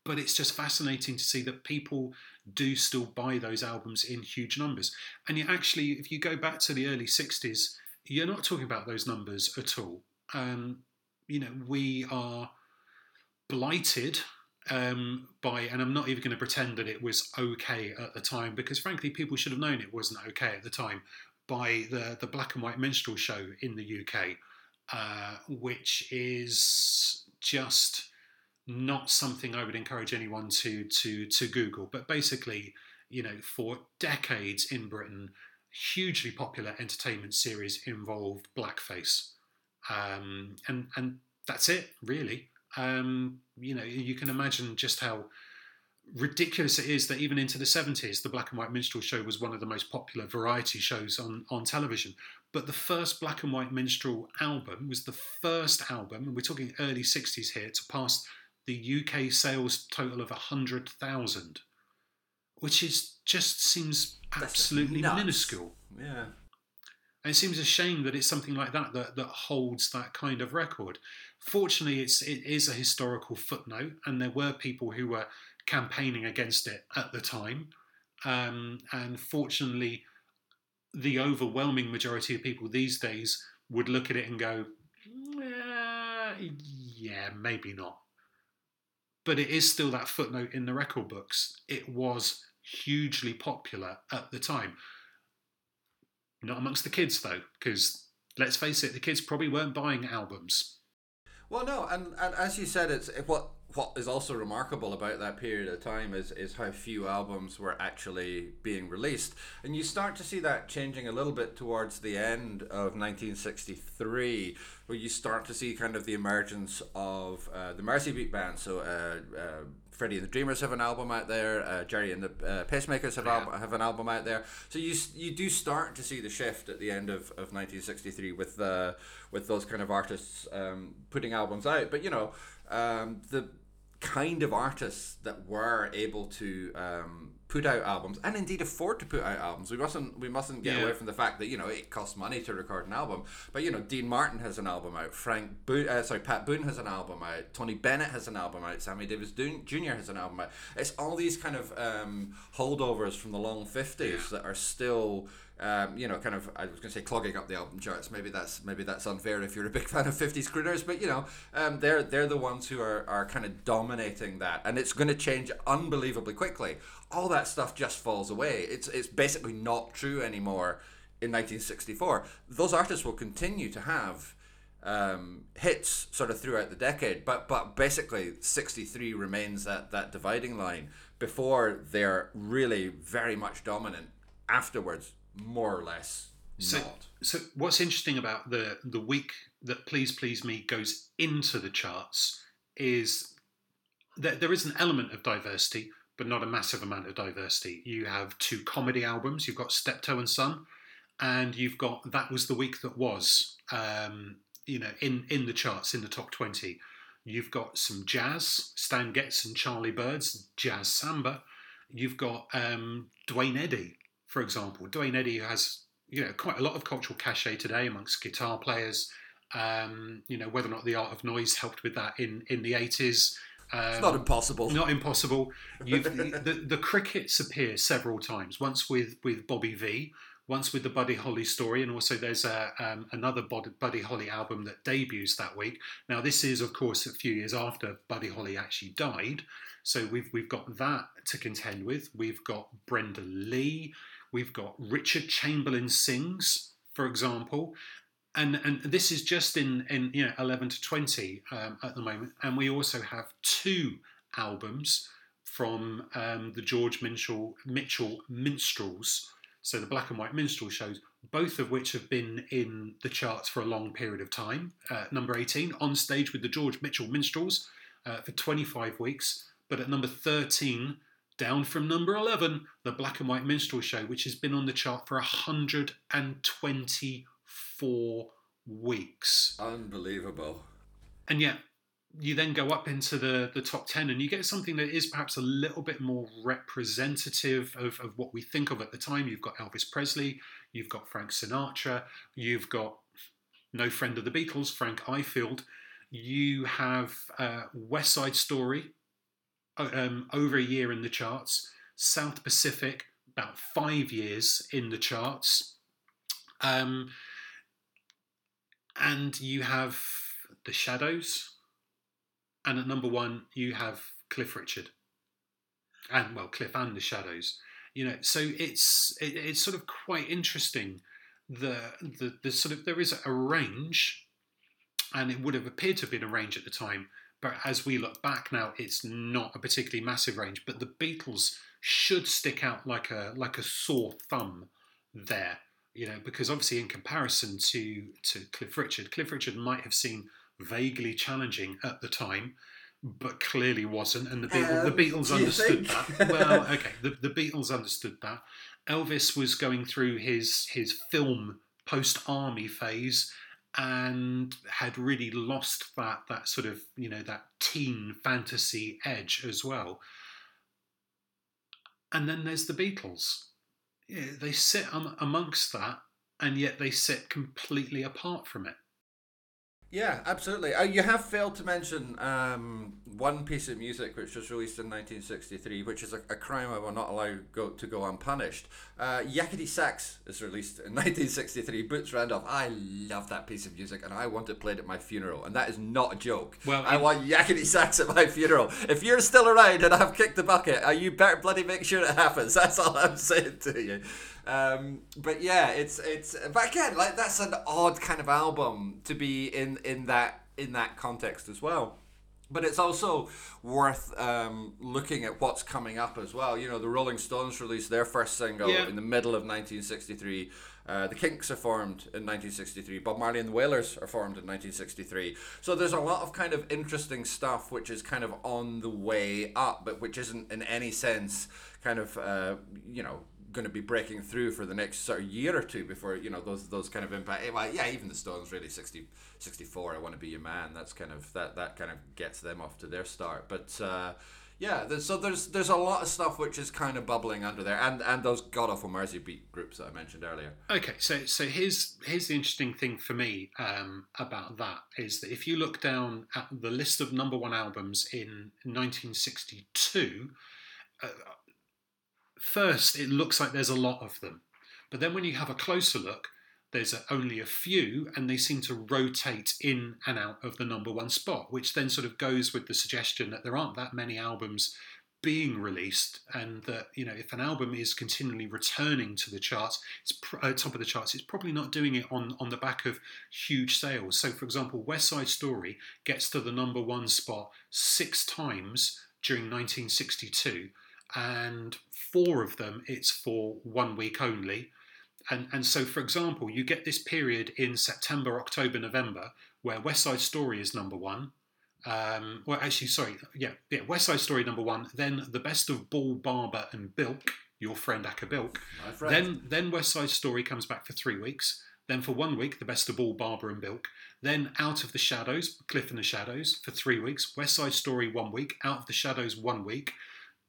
But it's just fascinating to see that people do still buy those albums in huge numbers. And you actually, if you go back to the early '60s, you're not talking about those numbers at all. Um, you know, we are blighted um, by, and I'm not even going to pretend that it was okay at the time, because frankly, people should have known it wasn't okay at the time, by the, the black and white minstrel show in the UK, uh, which is just not something I would encourage anyone to to to Google. But basically, you know, for decades in Britain, hugely popular entertainment series involved blackface, um, and and that's it really um, you know, you can imagine just how ridiculous it is that even into the 70s, the black and white minstrel show was one of the most popular variety shows on, on television. But the first black and white minstrel album was the first album, and we're talking early 60s here, to pass the UK sales total of 100,000, which is just seems absolutely minuscule.
Yeah.
And it seems a shame that it's something like that that, that holds that kind of record. Fortunately, it's it is a historical footnote, and there were people who were campaigning against it at the time. Um, and fortunately, the overwhelming majority of people these days would look at it and go, "Eh, "Yeah, maybe not." But it is still that footnote in the record books. It was hugely popular at the time. Not amongst the kids, though, because let's face it, the kids probably weren't buying albums.
Well, no, and, and as you said, it's what what is also remarkable about that period of time is is how few albums were actually being released, and you start to see that changing a little bit towards the end of 1963, where you start to see kind of the emergence of uh, the Mersey Beat band. So uh, uh, Freddie and the Dreamers have an album out there. Uh, Gerry and the uh, Pacemakers have
Yeah.
al- have an album out there. So you you do start to see the shift at the end of, of 1963 with uh, with those kind of artists um, putting albums out. But you know um, the kind of artists that were able to um, put out albums and indeed afford to put out albums. We mustn't we mustn't get
Yeah.
away from the fact that you know it costs money to record an album. But you know Dean Martin has an album out. Frank Boone, uh, sorry Pat Boone has an album out. Tony Bennett has an album out. Sammy Davis Jr. has an album out. It's all these kind of um, holdovers from the long fifties that are still. Um, you know, kind of. I was going to say clogging up the album charts. Maybe that's maybe that's unfair if you're a big [LAUGHS] fan of '50s crooners, but you know, um, they're they're the ones who are, are kind of dominating that, and it's going to change unbelievably quickly. All that stuff just falls away. It's it's basically not true anymore in 1964. Those artists will continue to have um, hits sort of throughout the decade, but but basically 63 remains that that dividing line before they're really very much dominant. Afterwards, more or less
So,
not.
so what's interesting about the the week that Please Please Me goes into the charts is that there is an element of diversity, but not a massive amount of diversity. You have two comedy albums. You've got Steptoe and Son, and you've got That Was the Week That Was. Um, you know, in in the charts in the top twenty. You've got some jazz, Stan Getz and Charlie Byrd's Jazz Samba. You've got um, Duane Eddy, for example. Duane Eddy has you know quite a lot of cultural cachet today amongst guitar players. Um, you know whether or not the art of noise helped with that in in the eighties. Um,
It's not impossible.
not impossible. [LAUGHS] The the crickets appear several times. Once with with Bobby Vee, once with the Buddy Holly story, and also there's a um, another Buddy Holly album that debuts that week. Now this is of course a few years after Buddy Holly actually died, so we've we've got that to contend with. We've got Brenda Lee, we've got Richard Chamberlain sings, for example. And, and this is just in, in you know 11 to 20 um, at the moment and we also have two albums from um, the George Mitchell, Mitchell minstrels so the black and white minstrel shows, both of which have been in the charts for a long period of time. Uh, number 18, on stage with the George Mitchell minstrels uh, for 25 weeks, but at number 13, down from number 11, the black and white minstrel show, which has been on the chart for 124 weeks.
Unbelievable.
And yet, you then go up into the, the top 10 and you get something that is perhaps a little bit more representative of, of what we think of at the time. You've got Elvis Presley, you've got Frank Sinatra, you've got no friend of the Beatles, Frank Ifield. You have uh, West Side Story, um, over a year in the charts. South Pacific, about five years in the charts. Um, and you have The Shadows, and at number one you have Cliff Richard, and well Cliff and the Shadows. You know, so it's it, it's sort of quite interesting. The, the the sort of there is a range, and it would have appeared to have been a range at the time. But as we look back now, it's not a particularly massive range. But the Beatles should stick out like a like a sore thumb there. You know, because obviously in comparison to to Cliff Richard, Cliff Richard might have seemed vaguely challenging at the time, but clearly wasn't. And the Beatles,
Um,
the Beatles understood
think?
that. Well, [LAUGHS] okay, the, the Beatles understood that. Elvis was going through his his film post army phase and had really lost that that sort of you know that teen fantasy edge as well. And then there's the Beatles. Yeah, they sit amongst that, and yet they sit completely apart from it.
Yeah, absolutely. Uh, you have failed to mention um, one piece of music which was released in 1963, which is a, a crime I will not allow go, to go unpunished. Uh, Yakety Sax is released in [LAUGHS] 1963. Boots Randolph. I love that piece of music, and I want it played at my funeral. And that is not a joke.
Well,
I want Yakety Sax at my funeral. If you're still around and I've kicked the bucket, uh, you better bloody make sure it happens. [LAUGHS] That's all I'm saying to you. Um, but yeah, it's it's. But again, like that's an odd kind of album to be in in that in that context as well. But it's also worth um, looking at what's coming up as well. You know, the Rolling Stones released their first single
Yeah.
in the middle of 1963, Uh, the Kinks are formed in 1963. Bob Marley and the Wailers are formed in 1963. So there's a lot of kind of interesting stuff which is kind of on the way up, but which isn't in any sense kind of uh, you know going to be breaking through for the next sort of year or two before you know those those kind of impact. Well, yeah, even the Stones really 60, 64, I want to be your man. That's kind of that that kind of gets them off to their start. But uh, yeah, there's, so there's there's a lot of stuff which is kind of bubbling under there, and and those god awful Mersey beat groups that I mentioned earlier.
Okay, so so here's here's the interesting thing for me um, about that is that if you look down at the list of number one albums in 1962. Uh, first, it looks like there's a lot of them. But then when you have a closer look, there's only a few, and they seem to rotate in and out of the number one spot, which then sort of goes with the suggestion that there aren't that many albums being released, and that you know if an album is continually returning to the charts, it's pr- uh, top of the charts, it's probably not doing it on on the back of huge sales. So, for example, West Side Story gets to the number one spot six times during 1962 and four of them it's for one week only. And, and so, for example, you get this period in September, October, November where West Side Story is number one. Um, well, actually, sorry, yeah, yeah, West Side Story number one. Then the best of Ball, Barber, and Bilk, your friend Acker Bilk. Friend. Then, then West Side Story comes back for three weeks. Then for one week, the best of Ball, Barber, and Bilk. Then Out of the Shadows, Cliff and the Shadows for three weeks. West Side Story one week. Out of the Shadows one week.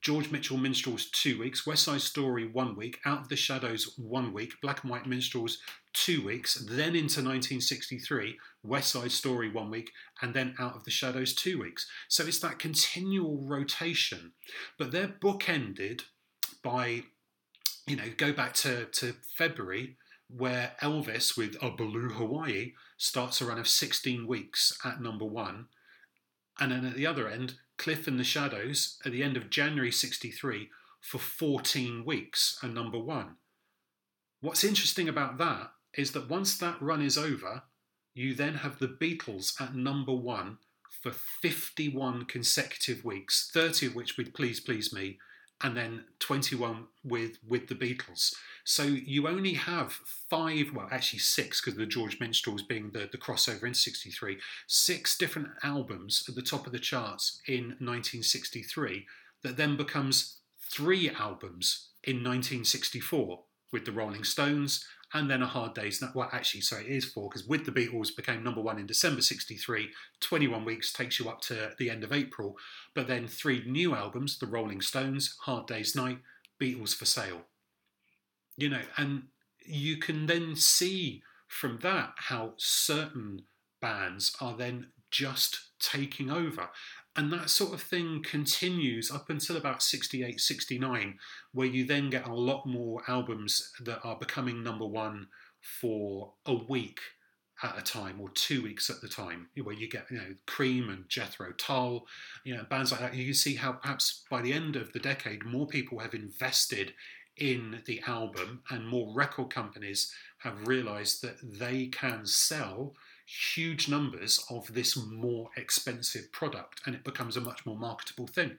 George Mitchell Minstrels two weeks, West Side Story one week, Out of the Shadows one week, Black and White Minstrels two weeks, then into 1963, West Side Story one week, and then Out of the Shadows two weeks. So it's that continual rotation. But they're bookended by, you know, go back to, to February, where Elvis with A Blue Hawaii starts a run of 16 weeks at number one. And then at the other end, Cliff and the Shadows at the end of January 63 for 14 weeks and number one. What's interesting about that is that once that run is over, you then have the Beatles at number one for 51 consecutive weeks, 30 of which with Please Please Me, and then 21 with, with the Beatles. So you only have five, well, actually six, because the George Minstrels being the, the crossover in 63, six different albums at the top of the charts in 1963 that then becomes three albums in 1964 with the Rolling Stones and then a hard day's night. Well, actually, sorry, it is four because with the Beatles became number one in December 63. 21 weeks takes you up to the end of April. But then three new albums the Rolling Stones, Hard Day's Night, Beatles for Sale you know, and you can then see from that how certain bands are then just taking over. And that sort of thing continues up until about 68, 69, where you then get a lot more albums that are becoming number one for a week at a time or two weeks at the time, where you get, you know, Cream and Jethro Tull, you know, bands like that. You can see how perhaps by the end of the decade, more people have invested in the album, and more record companies have realized that they can sell huge numbers of this more expensive product and it becomes a much more marketable thing.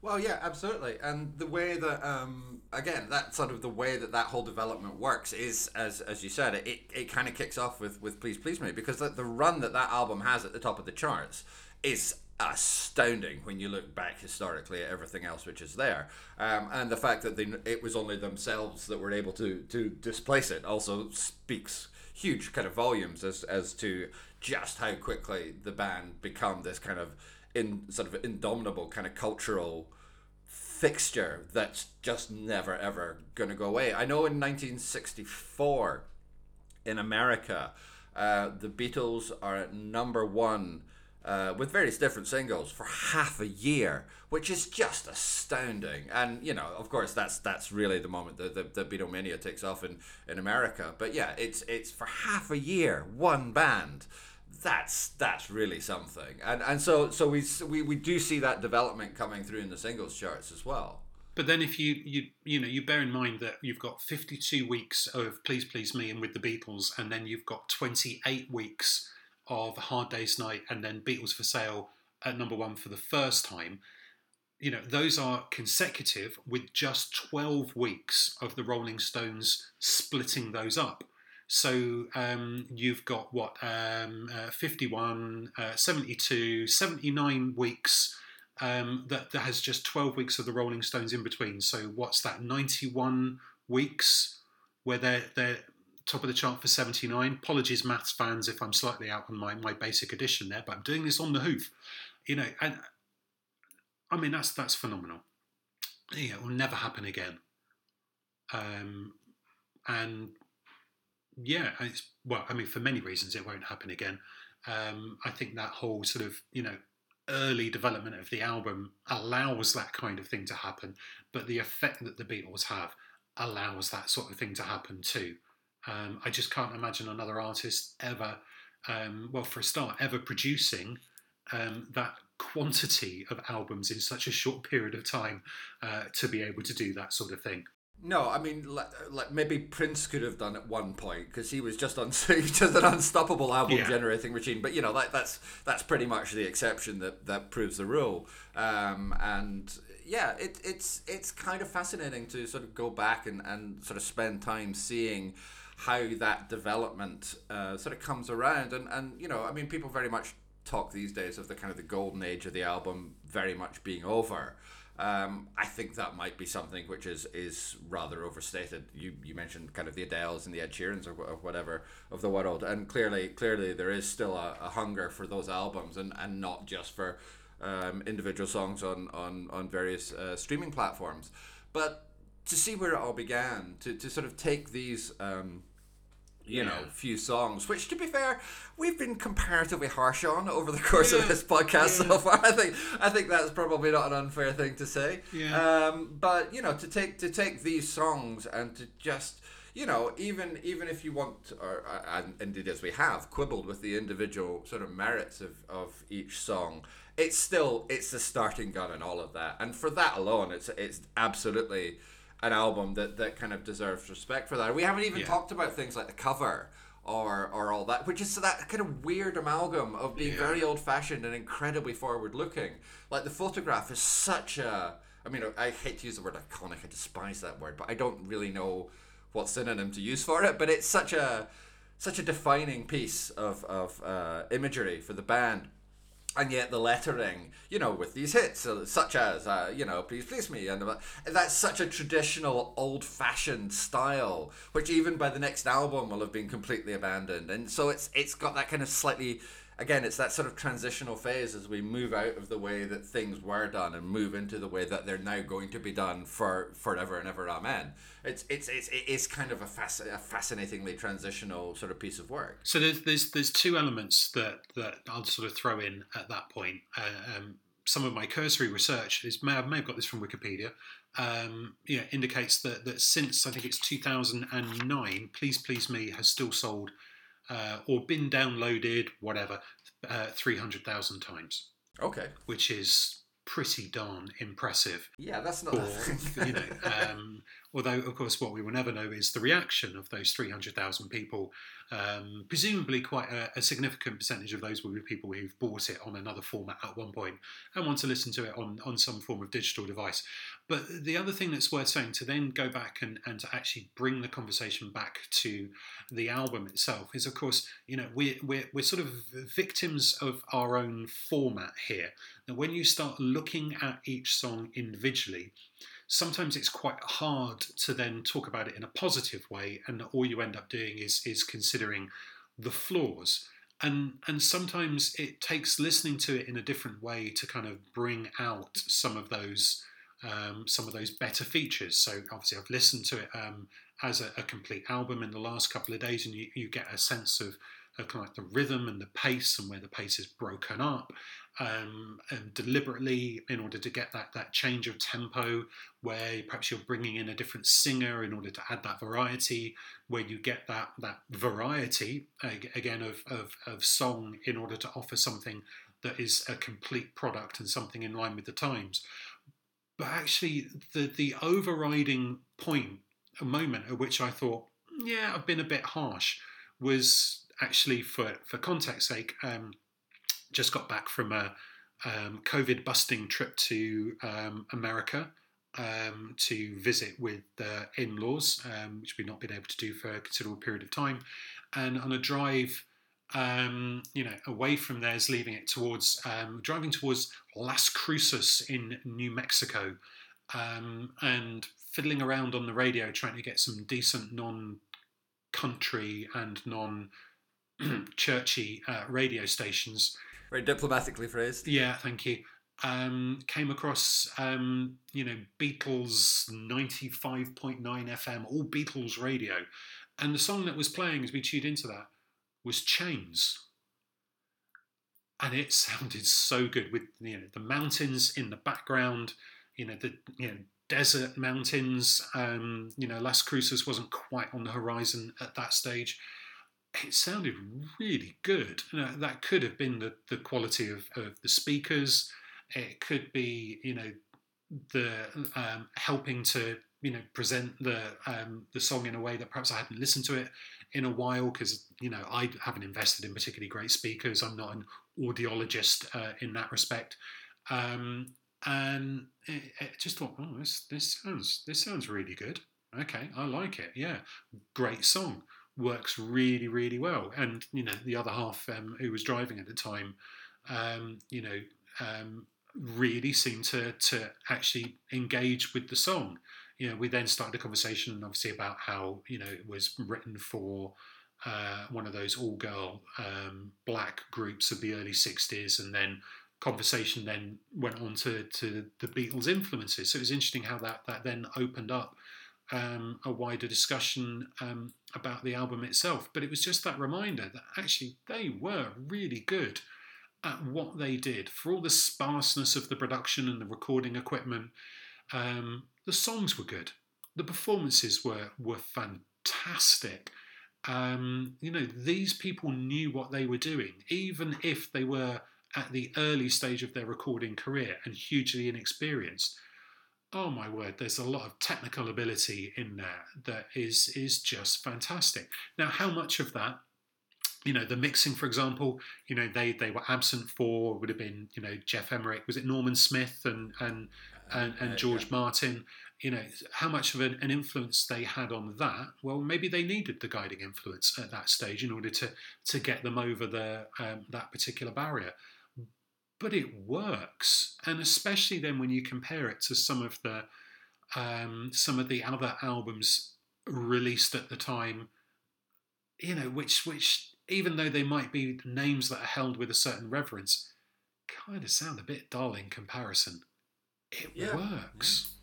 Well, yeah, absolutely. And the way that, um, again, that sort of the way that that whole development works is, as as you said, it, it kind of kicks off with, with Please Please Me because the, the run that that album has at the top of the charts is astounding when you look back historically at everything else which is there, um, and the fact that they, it was only themselves that were able to to displace it also speaks huge kind of volumes as as to just how quickly the band become this kind of in sort of indomitable kind of cultural fixture that's just never ever going to go away. I know in 1964 in America, uh, the Beatles are at number one uh, with various different singles for half a year, which is just astounding. And you know, of course, that's that's really the moment that the, the Beatlemania takes off in, in America. But yeah, it's it's for half a year, one band. That's that's really something. And and so so we we, we do see that development coming through in the singles charts as well.
But then, if you you you know you bear in mind that you've got 52 weeks of Please Please Me and with the Beatles, and then you've got 28 weeks of Hard Day's Night and then Beatles for Sale at number one for the first time, you know, those are consecutive with just 12 weeks of the Rolling Stones splitting those up. So um, you've got what, um, uh, 51, uh, 72, 79 weeks um, that, that has just 12 weeks of the Rolling Stones in between. So what's that, 91 weeks where they're, they're top of the chart for 79. Apologies, maths fans, if I'm slightly out on my, my basic addition there, but I'm doing this on the hoof. You know, and I mean, that's that's phenomenal. Yeah, it will never happen again. Um, and yeah, it's, well, I mean, for many reasons, it won't happen again. Um, I think that whole sort of, you know, early development of the album allows that kind of thing to happen, but the effect that the Beatles have allows that sort of thing to happen too. Um, I just can't imagine another artist ever, um, well, for a start, ever producing um, that quantity of albums in such a short period of time uh, to be able to do that sort of thing.
No, I mean, like, like maybe Prince could have done at one point because he was just on [LAUGHS] just an unstoppable album yeah. generating machine. But you know, like that's that's pretty much the exception that that proves the rule. Um, and yeah, it, it's it's kind of fascinating to sort of go back and, and sort of spend time seeing how that development uh, sort of comes around. And and you know, I mean, people very much talk these days of the kind of the golden age of the album very much being over. Um, I think that might be something which is is rather overstated. You you mentioned kind of the Adeles and the Ed Sheerans or, or whatever of the world, and clearly clearly there is still a, a hunger for those albums, and, and not just for um, individual songs on on on various uh, streaming platforms, but to see where it all began, to, to sort of take these um, you know, few songs, which to be fair, we've been comparatively harsh on over the course yeah. of this podcast yeah. so far. I think I think that's probably not an unfair thing to say.
Yeah.
Um, but you know, to take to take these songs and to just you know, even even if you want, or uh, and indeed as we have quibbled with the individual sort of merits of, of each song, it's still it's the starting gun and all of that, and for that alone, it's it's absolutely an album that, that kind of deserves respect for that. We haven't even yeah. talked about things like the cover or or all that, which is that kind of weird amalgam of being yeah. very old fashioned and incredibly forward looking. Like the photograph is such a I mean I hate to use the word iconic, I despise that word, but I don't really know what synonym to use for it. But it's such a such a defining piece of, of uh, imagery for the band and yet the lettering, you know, with these hits, uh, such as, uh, you know, please please me, and that's such a traditional, old-fashioned style, which even by the next album will have been completely abandoned, and so it's it's got that kind of slightly again, it's that sort of transitional phase as we move out of the way that things were done and move into the way that they're now going to be done for forever and ever. Amen. It's it's it's it is kind of a, fasc- a fascinatingly transitional sort of piece of work.
So there's there's there's two elements that that I'll sort of throw in at that point. Uh, um, some of my cursory research is may, I may have got this from Wikipedia. Um, yeah, indicates that that since I think it's 2009, Please Please Me has still sold uh, or been downloaded, whatever, uh, 300,000 times.
Okay.
Which is pretty darn impressive.
Yeah, that's not.
For, you know, [LAUGHS] um, although of course what we will never know is the reaction of those 300,000 people um, presumably, quite a, a, significant percentage of those will be people who've bought it on another format at one point and want to listen to it on, on some form of digital device. But the other thing that's worth saying to then go back and, and to actually bring the conversation back to the album itself is, of course, you know, we're, we're, we're sort of victims of our own format here. Now, when you start looking at each song individually, sometimes it's quite hard to then talk about it in a positive way, and all you end up doing is is considering the flaws. And and sometimes it takes listening to it in a different way to kind of bring out some of those um, some of those better features. So obviously, I've listened to it um, as a, a, complete album in the last couple of days, and you, you get a sense of, of kind of like the rhythm and the pace, and where the pace is broken up, um, and deliberately in order to get that that change of tempo where perhaps you're bringing in a different singer in order to add that variety where you get that that variety again of, of, of song in order to offer something that is a complete product and something in line with the times. But actually the the overriding point a moment at which I thought yeah I've been a bit harsh was actually for for context sake um, just got back from a, um, COVID busting trip to um, America um, to visit with the in laws, um, which we've not been able to do for a considerable period of time. And on a drive, um, you know, away from theirs, leaving it towards um, driving towards Las Cruces in New Mexico, um, and fiddling around on the radio trying to get some decent non-country and non-churchy [CLEARS THROAT] uh, radio stations.
Very diplomatically phrased.
Yeah, thank you. Um, came across, um, you know, Beatles 95.9 FM, all Beatles radio. And the song that was playing as we tuned into that was Chains. And it [LAUGHS] sounded so good with you know the mountains in the background, you know the you know desert mountains. Um, you know Las Cruces wasn't quite on the horizon at that stage. It sounded really good. You know, that could have been the, the quality of, of the speakers. It could be you know the um, helping to you know present the um, the song in a way that perhaps I hadn't listened to it in a while because you know I haven't invested in particularly great speakers. I'm not an audiologist uh, in that respect, um, and it, just thought, oh, this this sounds this sounds really good. Okay, I like it. Yeah, great song. Works really really well. And you know the other half um, who was driving at the time, um, you know. Um, really seemed to to actually engage with the song you know, we then started a conversation, obviously, about how you know it was written for uh, one of those all-girl um, black groups of the early '60s, and then conversation then went on to to the Beatles' influences. So it was interesting how that that then opened up um, a wider discussion um, about the album itself. But it was just that reminder that actually they were really good at what they did for all the sparseness of the production and the recording equipment. Um, the songs were good. The performances were were fantastic. Um, you know, these people knew what they were doing, even if they were at the early stage of their recording career and hugely inexperienced. Oh my word, there's a lot of technical ability in there that is is just fantastic. Now, how much of that you know the mixing for example you know they they were absent for would have been you know jeff emerick was it norman smith and and and, and George yeah. Martin, you know, how much of an, an, influence they had on that. Well, maybe they needed the guiding influence at that stage in order to to get them over the um, that particular barrier. But it works, and especially then when you compare it to some of the um, some of the other albums released at the time, you know, which which even though they might be names that are held with a certain reverence, kind of sound a bit dull in comparison it yeah. works.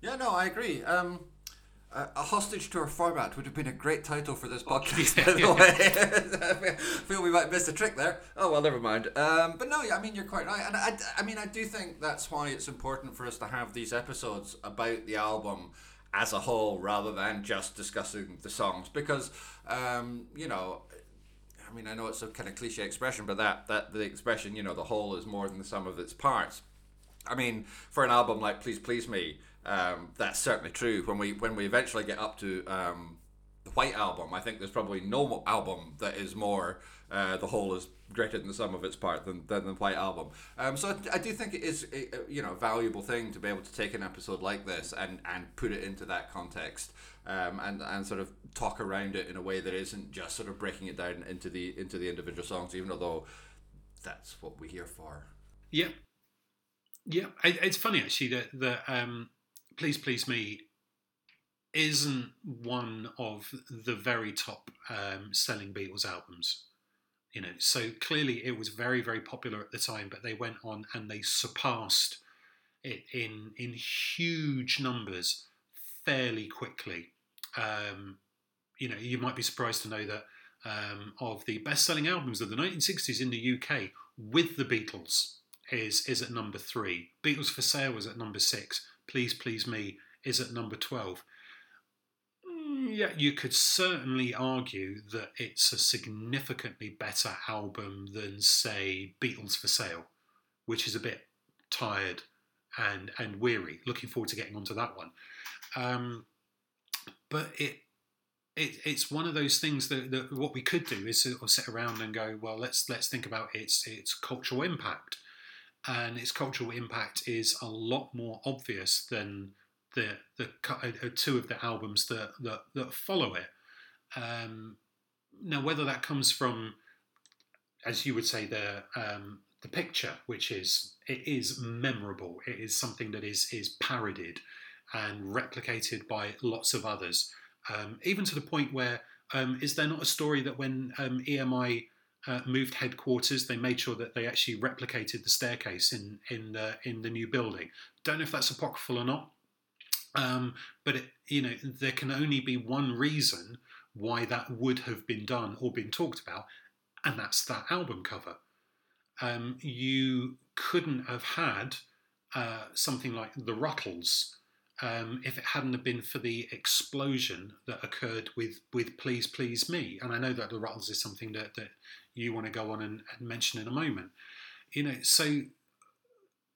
Yeah, no, I agree. Um, a hostage to our format would have been a great title for this podcast, by the [LAUGHS] way. I [LAUGHS] feel we might miss a trick there. Oh well, never mind. Um, but no, I mean you're quite right, and I, I mean I do think that's why it's important for us to have these episodes about the album as a whole, rather than just discussing the songs, because um, you know. I mean, I know it's a kind of cliche expression, but that, that the expression, you know, the whole is more than the sum of its parts. I mean, for an album like Please Please Me, um, that's certainly true. When we when we eventually get up to um, the White Album, I think there's probably no album that is more uh, the whole is greater than the sum of its part than, than the White Album. Um, so I, I, do think it is a, you know a valuable thing to be able to take an episode like this and, and put it into that context um, and and sort of talk around it in a way that isn't just sort of breaking it down into the into the individual songs, even though that's what we're here for.
Yeah, yeah, it's funny actually that that um, "Please Please Me" isn't one of the very top um, selling Beatles albums. You know, so clearly it was very very popular at the time, but they went on and they surpassed it in in huge numbers fairly quickly. Um, you know, you might be surprised to know that um, of the best selling albums of the 1960s in the UK with the Beatles is is at number three. Beatles for Sale was at number six. Please Please Me is at number twelve. Mm, yeah, you could certainly argue that it's a significantly better album than, say, Beatles for Sale, which is a bit tired and and weary. Looking forward to getting onto that one. Um, but it it, it's one of those things that, that, what we could do is sort of sit around and go, well, let's let's think about its its cultural impact and its cultural impact is a lot more obvious than the the uh, uh, two of the albums that that, that follow it. Um, now, whether that comes from, as you would say, the um, the picture, which is it is memorable. It is something that is is parodied and replicated by lots of others, um, even to the point where um, is there not a story that when um, EMI uh, moved headquarters, they made sure that they actually replicated the staircase in in the in the new building. Don't know if that's apocryphal or not, um, but it, you know there can only be one reason why that would have been done or been talked about, and that's that album cover. Um, you couldn't have had uh, something like the Rutles um, if it hadn't have been for the explosion that occurred with with Please Please Me. And I know that the Rutles is something that, that you want to go on and, and mention in a moment. You know, so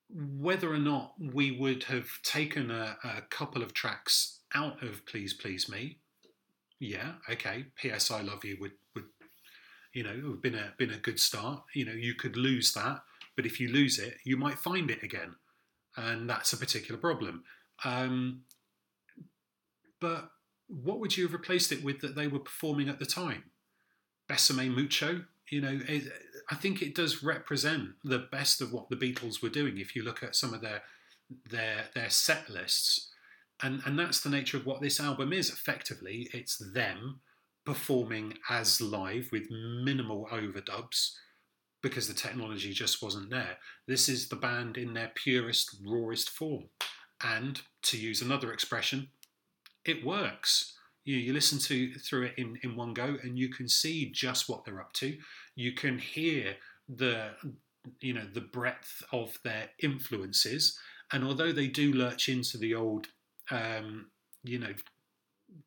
whether or not we would have taken a, a couple of tracks out of Please Please Me, yeah, okay. P.S. I Love You would would you know have been a been a good start. You know, you could lose that, but if you lose it, you might find it again, and that's a particular problem. Um, but what would you have replaced it with that they were performing at the time? Besame Mucho. You know, it, I think it does represent the best of what the Beatles were doing. If you look at some of their their their set lists, and and that's the nature of what this album is. Effectively, it's them performing as live with minimal overdubs because the technology just wasn't there. This is the band in their purest, rawest form. And to use another expression, it works. You, you listen to through it in, in one go and you can see just what they're up to. You can hear the you know the breadth of their influences. And although they do lurch into the old um, you know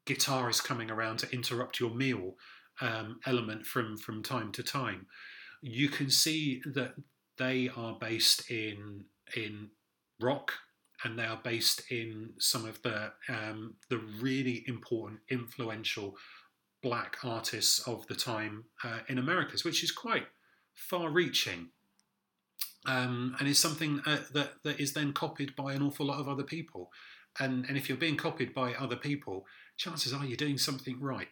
guitarist coming around to interrupt your meal um, element from from time to time, you can see that they are based in in rock and they are based in some of the um, the really important, influential black artists of the time uh, in Americas, which is quite far-reaching, um, and is something uh, that that is then copied by an awful lot of other people. And and if you're being copied by other people, chances are you're doing something right.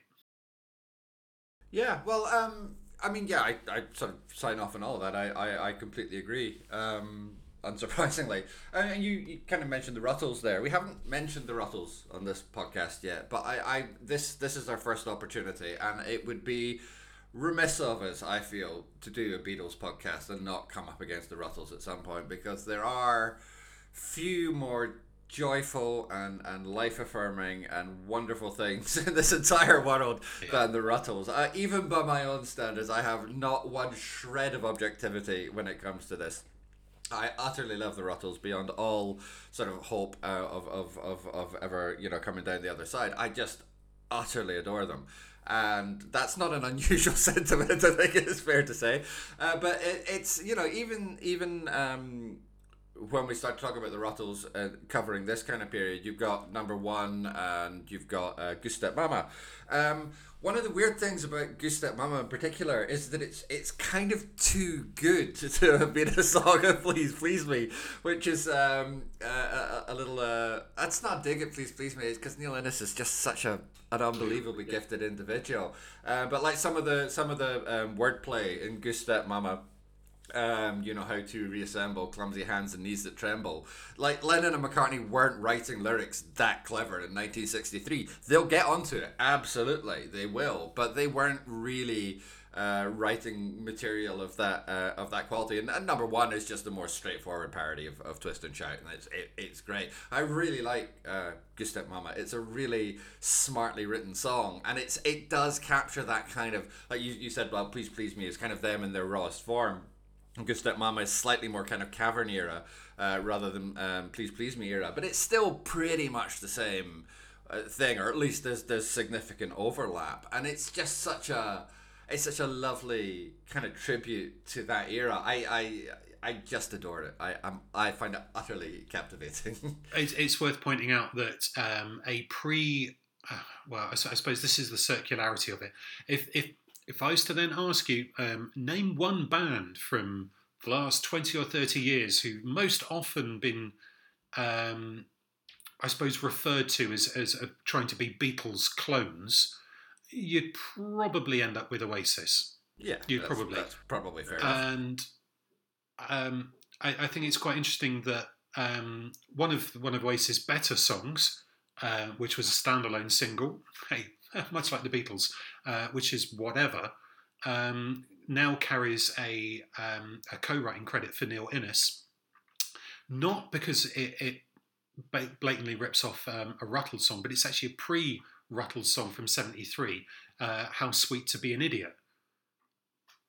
Yeah, well, um, I mean, yeah, I, I sort of sign off on all of that. I, I, I completely agree. Um, unsurprisingly. [LAUGHS] And you, you kind of mentioned the Rutles there. We haven't mentioned the Rutles on this podcast yet, but I, I this this is our first opportunity, and it would be remiss of us, I feel, to do a Beatles podcast and not come up against the Rutles at some point because there are few more joyful and, and life affirming and wonderful things [LAUGHS] in this entire world yeah. than the Rutles. Uh, even by my own standards, I have not one shred of objectivity when it comes to this. I utterly love the Rutles beyond all sort of hope uh, of, of, of, of ever, you know, coming down the other side. I just utterly adore them. And that's not an [LAUGHS] unusual sentiment, I think it is fair to say. Uh, but it, it's, you know, even, even, um, when we start talking about the Rutles uh, covering this kind of period, you've got number one and you've got uh, Goose Mama. Um, one of the weird things about Goose Mama in particular is that it's it's kind of too good [LAUGHS] to, have been a song of Please Please Me, which is um, a, a, little. Uh, that's not dig it, Please Please Me, it's because Neil Innes is just such a an unbelievably gifted individual. Uh, but like some of the some of the um, wordplay in Goose Mama um, you know how to reassemble clumsy hands and knees that tremble. Like Lennon and McCartney weren't writing lyrics that clever in 1963. They'll get onto it, absolutely, they will, but they weren't really uh, writing material of that uh, of that quality. And, and, number one is just a more straightforward parody of, of Twist and Shout, and it's it, it's great. I really like uh, Mama. It's a really smartly written song, and it's it does capture that kind of like you, you said. Well, please please me is kind of them in their rawest form Goose-Step Mama is slightly more kind of cavern era uh, rather than um, Please Please Me era, but it's still pretty much the same uh, thing, or at least there's there's significant overlap, and it's just such a it's such a lovely kind of tribute to that era. I I. I just adore it. I I'm, I find it utterly captivating. [LAUGHS]
it's, it's worth pointing out that um, a pre, uh, well, I, I, suppose this is the circularity of it. If if if I was to then ask you, um, name one band from the last 20 or 30 years who most often been, um, I suppose, referred to as, as uh, trying to be Beatles clones, you'd probably end up with Oasis.
Yeah,
You'd probably.
That's probably fair enough.
And um, I, I think it's quite interesting that um, one of one of Oasis' better songs, uh, which was a standalone single, [LAUGHS] hey, [LAUGHS] much like the Beatles, uh, which is whatever, um, now carries a um, a co-writing credit for Neil Innes, not because it, it blatantly rips off um, a Rutles song, but it's actually a pre-Rutles song from '73, uh, "How Sweet to Be an Idiot."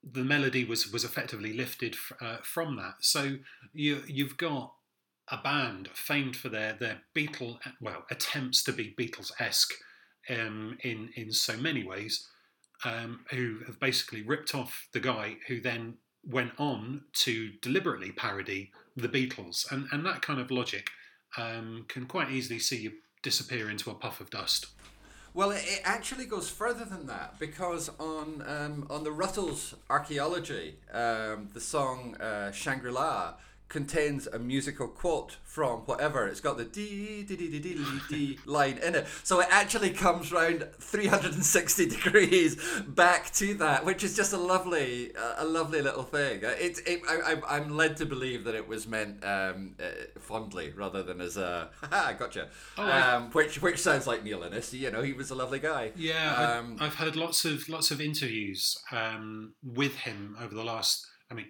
the melody was was effectively lifted f- uh, from that. So you you've got a band famed for their their Beatle well attempts to be Beatles esque um, in in so many ways, um, who have basically ripped off the guy who then went on to deliberately parody the Beatles, and and that kind of logic um, can quite easily see you disappear into a puff of dust.
Well, it, actually goes further than that because on um, on the Rutles archaeology, um, the song uh, Shangri La contains a musical quote from whatever. It's got the dee dee dee dee dee dee dee [LAUGHS] line in it, so it actually comes round 360 degrees back to that, which is just a lovely uh, a lovely little thing. Uh, It, it I, I, I'm led to believe that it was meant um, uh, fondly rather than as a [LAUGHS] haha gotcha,
Oh, I-
um, which which sounds like Neil Innes. You know, he was a lovely guy.
Yeah,
Um,
I, I've heard lots of lots of interviews um, with him over the last. I mean,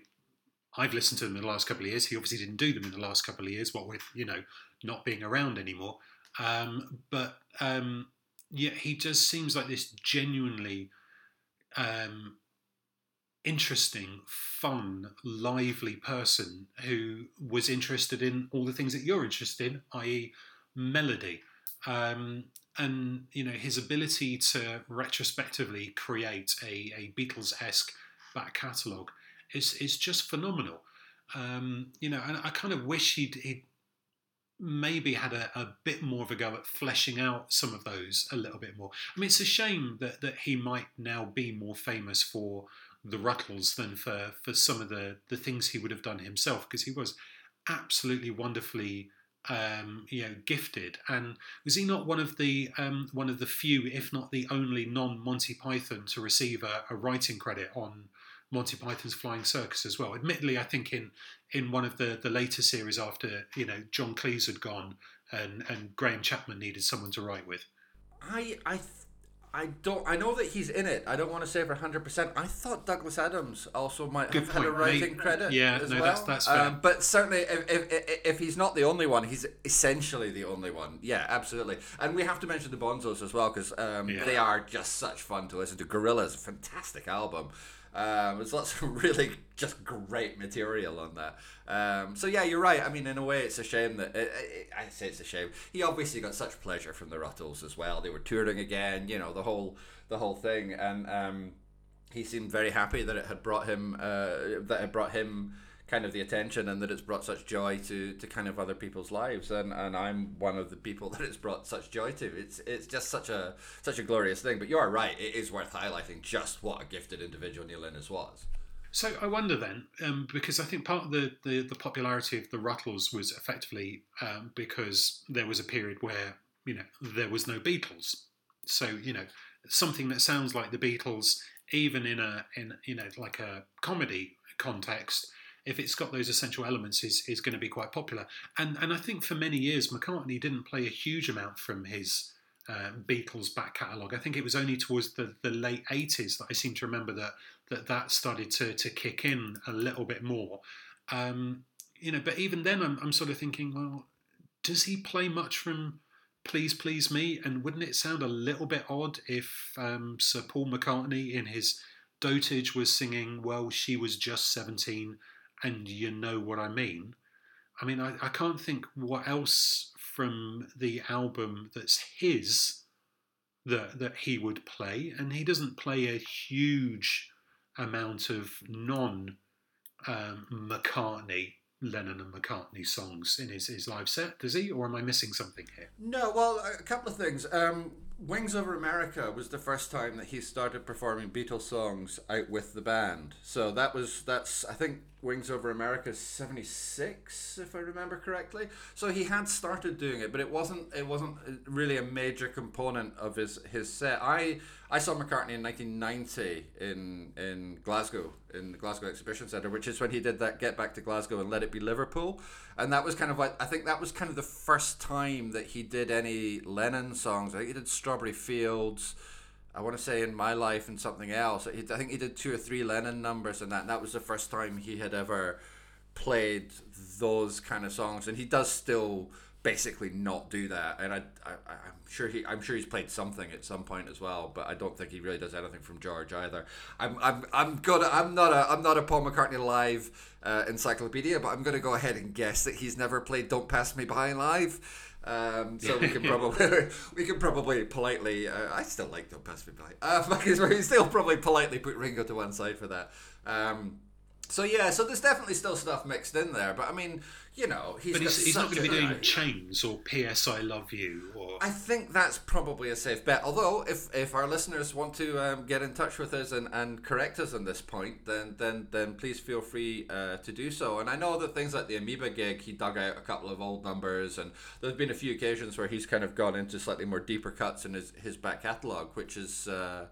I've listened to them in the last couple of years. He obviously didn't do them in the last couple of years, what with you know not being around anymore. Um, but um, yeah, he just seems like this genuinely um, interesting, fun, lively person who was interested in all the things that you're interested in, i.e., melody. Um, and you know his ability to retrospectively create a, a Beatles esque back catalogue is is just phenomenal. Um, you know, and I kind of wish he'd, he'd maybe had a, a bit more of a go at fleshing out some of those a little bit more. I mean, it's a shame that, that he might now be more famous for the Rutles than for, for some of the, the things he would have done himself because he was absolutely wonderfully um, you know gifted and was he not one of the um, one of the few if not the only non Monty Python to receive a, a writing credit on Monty Python's Flying Circus as well. Admittedly, I think in in one of the the later series after you know John Cleese had gone and and Graham Chapman needed someone to write with.
I I th- I don't I know that he's in it. I don't want to say for hundred percent. I thought Douglas Adams also might
Good
have had a writing credit.
yeah,
as
no,
well.
that's- that's fair.
Um, but certainly, if, if, if, if he's not the only one, he's essentially the only one. Yeah, absolutely. And we have to mention the Bonzos as well because um,
Yeah.
they are just such fun to listen to. Gorillas, fantastic album. Um, there's lots of [LAUGHS] really just great material on that. Um, so yeah, you're right. I mean, in a way, it's a shame that it, it, I say it's a shame. He obviously got such pleasure from the Rutles as well. They were touring again, you know, the whole the whole thing, and um, he seemed very happy that it had brought him uh, that it brought him kind of the attention and that it's brought such joy to, to kind of other people's lives. And, and I'm one of the people [LAUGHS] that it's brought such joy to. It's it's just such a such a glorious thing. But you are right. It is worth highlighting just what a gifted individual Neil Innes was.
So I wonder then, um, because I think part of the, the, the popularity of the Rutles was effectively um, because there was a period where you know there was no Beatles. So you know something that sounds like the Beatles, even in a in you know like a comedy context, if it's got those essential elements, is is going to be quite popular. And and I think for many years McCartney didn't play a huge amount from his uh, Beatles back catalogue. I think it was only towards the, the late 80s that I seem to remember that that, that started to, to kick in a little bit more. Um, you know, but even then I'm, I'm sort of thinking, well, does he play much from Please Please Me? And wouldn't it sound a little bit odd if um, Sir Paul McCartney in his dotage was singing, Well, she was just 17 and you know what I mean? I mean, I, I can't think what else from the album that's his that that he would play, and he doesn't play a huge amount of non um, McCartney, Lennon and McCartney songs in his, his live set, does he? Or am I missing something here?
No, well, a couple of things. Um, Wings Over America was the first time that he started performing Beatles songs out with the band. So that was that's I think Wings Over America 76 if I remember correctly. So he had started doing it but it wasn't it wasn't uh, really a major component of his his set. I I saw McCartney in 1990 in in Glasgow in the Glasgow Exhibition Centre which is when he did that Get Back to Glasgow and Let It Be Liverpool. And that was kind of like I think that was kind of the first time that he did any Lennon songs. I think he did Strawberry Fields I want to say in my life and something else. I think he did two or three Lennon numbers and that. And that was the first time he had ever played those kind of songs, and he does still basically not do that. And I, I I'm sure he I'm sure he's played something at some point as well, but I don't think he really does anything from George either. I'm I'm I'm gonna I'm not a I'm not a Paul McCartney live uh, encyclopedia, but I'm gonna go ahead and guess that he's never played "Don't Pass Me By" live. Um, so we can [LAUGHS] probably [LAUGHS] we can probably politely. Uh, I still like Don't Pass Me By. Uh, [LAUGHS] we still probably politely put Ringo to one side for that. Um, so yeah, so there's definitely still stuff mixed in there, but I mean, you know, he's.
But he's, he's not going to be doing
right.
chains or P.S. I love you or.
I think that's probably a safe bet. Although, if if our listeners want to um, get in touch with us and, and correct us on this point, then then then please feel free uh, to do so. And I know that things like the Amoeba gig, he dug out a couple of old numbers, and there's been a few occasions where he's kind of gone into slightly more deeper cuts in his his back catalogue, which is. Uh,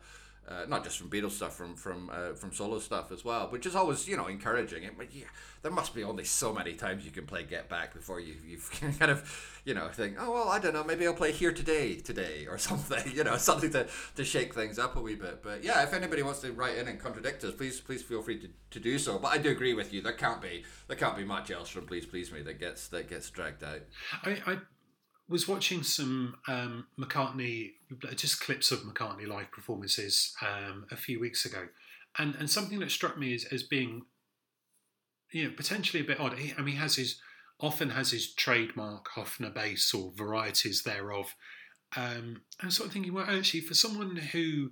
uh, not just from Beatles stuff, from from uh, from solo stuff as well, which is always you know encouraging. It, but yeah, there must be only so many times you can play Get Back before you you [LAUGHS] kind of you know think, oh well, I don't know, maybe I'll play Here Today today or [LAUGHS] something, you know, [LAUGHS] something to, to shake things up a wee bit. But yeah, if anybody wants to write in and contradict us, please please feel free to, to do so. But I do agree with you. There can't be there can't be much else from Please Please Me that gets that gets dragged out.
I, I was watching some um, McCartney, just clips of McCartney live performances um, a few weeks ago, and and something that struck me as, as being, you know, potentially a bit odd. He, I mean, he has his often has his trademark Hofner bass or varieties thereof. Um, I'm sort of thinking, well, actually, for someone who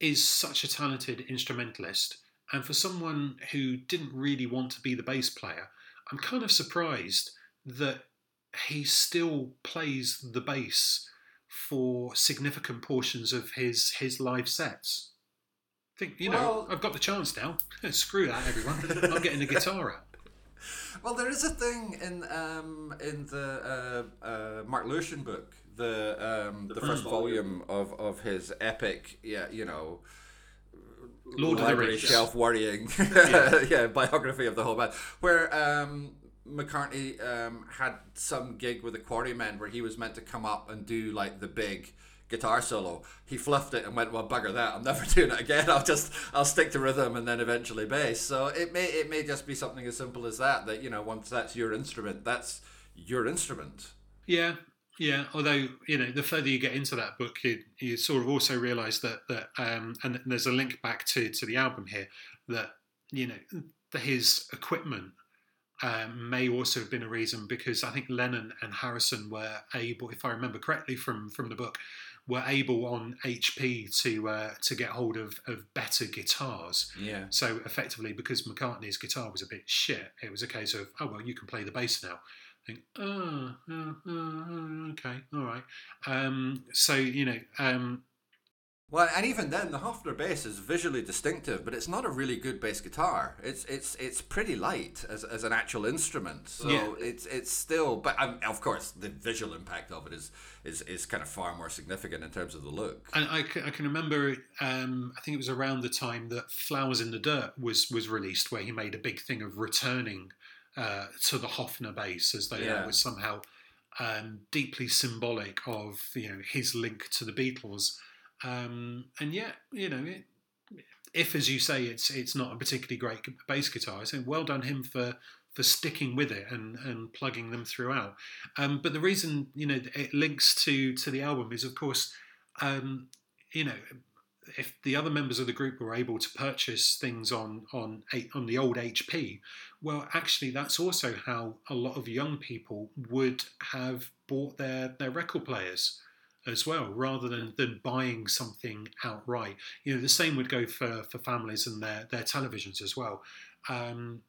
is such a talented instrumentalist, and for someone who didn't really want to be the bass player, I'm kind of surprised that he still plays the bass for significant portions of his his live sets. I think you well, know I've got the chance now. Screw that, everyone! I'm getting the guitar out. [LAUGHS]
Well, there is a thing in um, in the uh, uh, Mark Lewisohn book, the um, the, the first volume of, of his epic, yeah, you know,
Lord library
shelf worrying, [LAUGHS] yeah. yeah. biography of the whole band, where um, McCartney um, had some gig with the Quarrymen where he was meant to come up and do like the big guitar solo. He fluffed it and went, "Well, bugger that! I'm never [LAUGHS] doing it again. I'll just I'll stick to rhythm and then eventually bass." So it may it may just be something as simple as that. That you know, once that's your instrument, that's your instrument.
Yeah, yeah. Although you know, the further you get into that book, you, you sort of also realise that that um, and there's a link back to to the album here that you know his equipment um, may also have been a reason because I think Lennon and Harrison were able, if I remember correctly from from the book, were able on HP to uh, to get hold of, of better guitars.
Yeah.
So effectively, because McCartney's guitar was a bit shit, it was a case of oh well, you can play the bass now. I think oh, uh, okay, all right. Um, so you know. Um,
well, and even then, the Hofner bass is visually distinctive, but it's not a really good bass guitar. It's it's it's pretty light as, as an actual instrument. So yeah. it's it's still, but um, of course, the visual impact of it is, is is kind of far more significant in terms of the look.
And I, I can remember, um, I think it was around the time that Flowers in the Dirt was was released, where he made a big thing of returning uh, to the Hofner bass, as though yeah. that was somehow um, deeply symbolic of you know his link to the Beatles. Um, and yet, you know, it, if as you say, it's it's not a particularly great bass guitar, I say well done him for for sticking with it and, and plugging them throughout. Um, but the reason you know it links to to the album is, of course, um, you know, if the other members of the group were able to purchase things on on on the old HP, well, actually, that's also how a lot of young people would have bought their their record players as well, rather than, than buying something outright. You know, the same would go for, for families and their, their televisions as well. Um,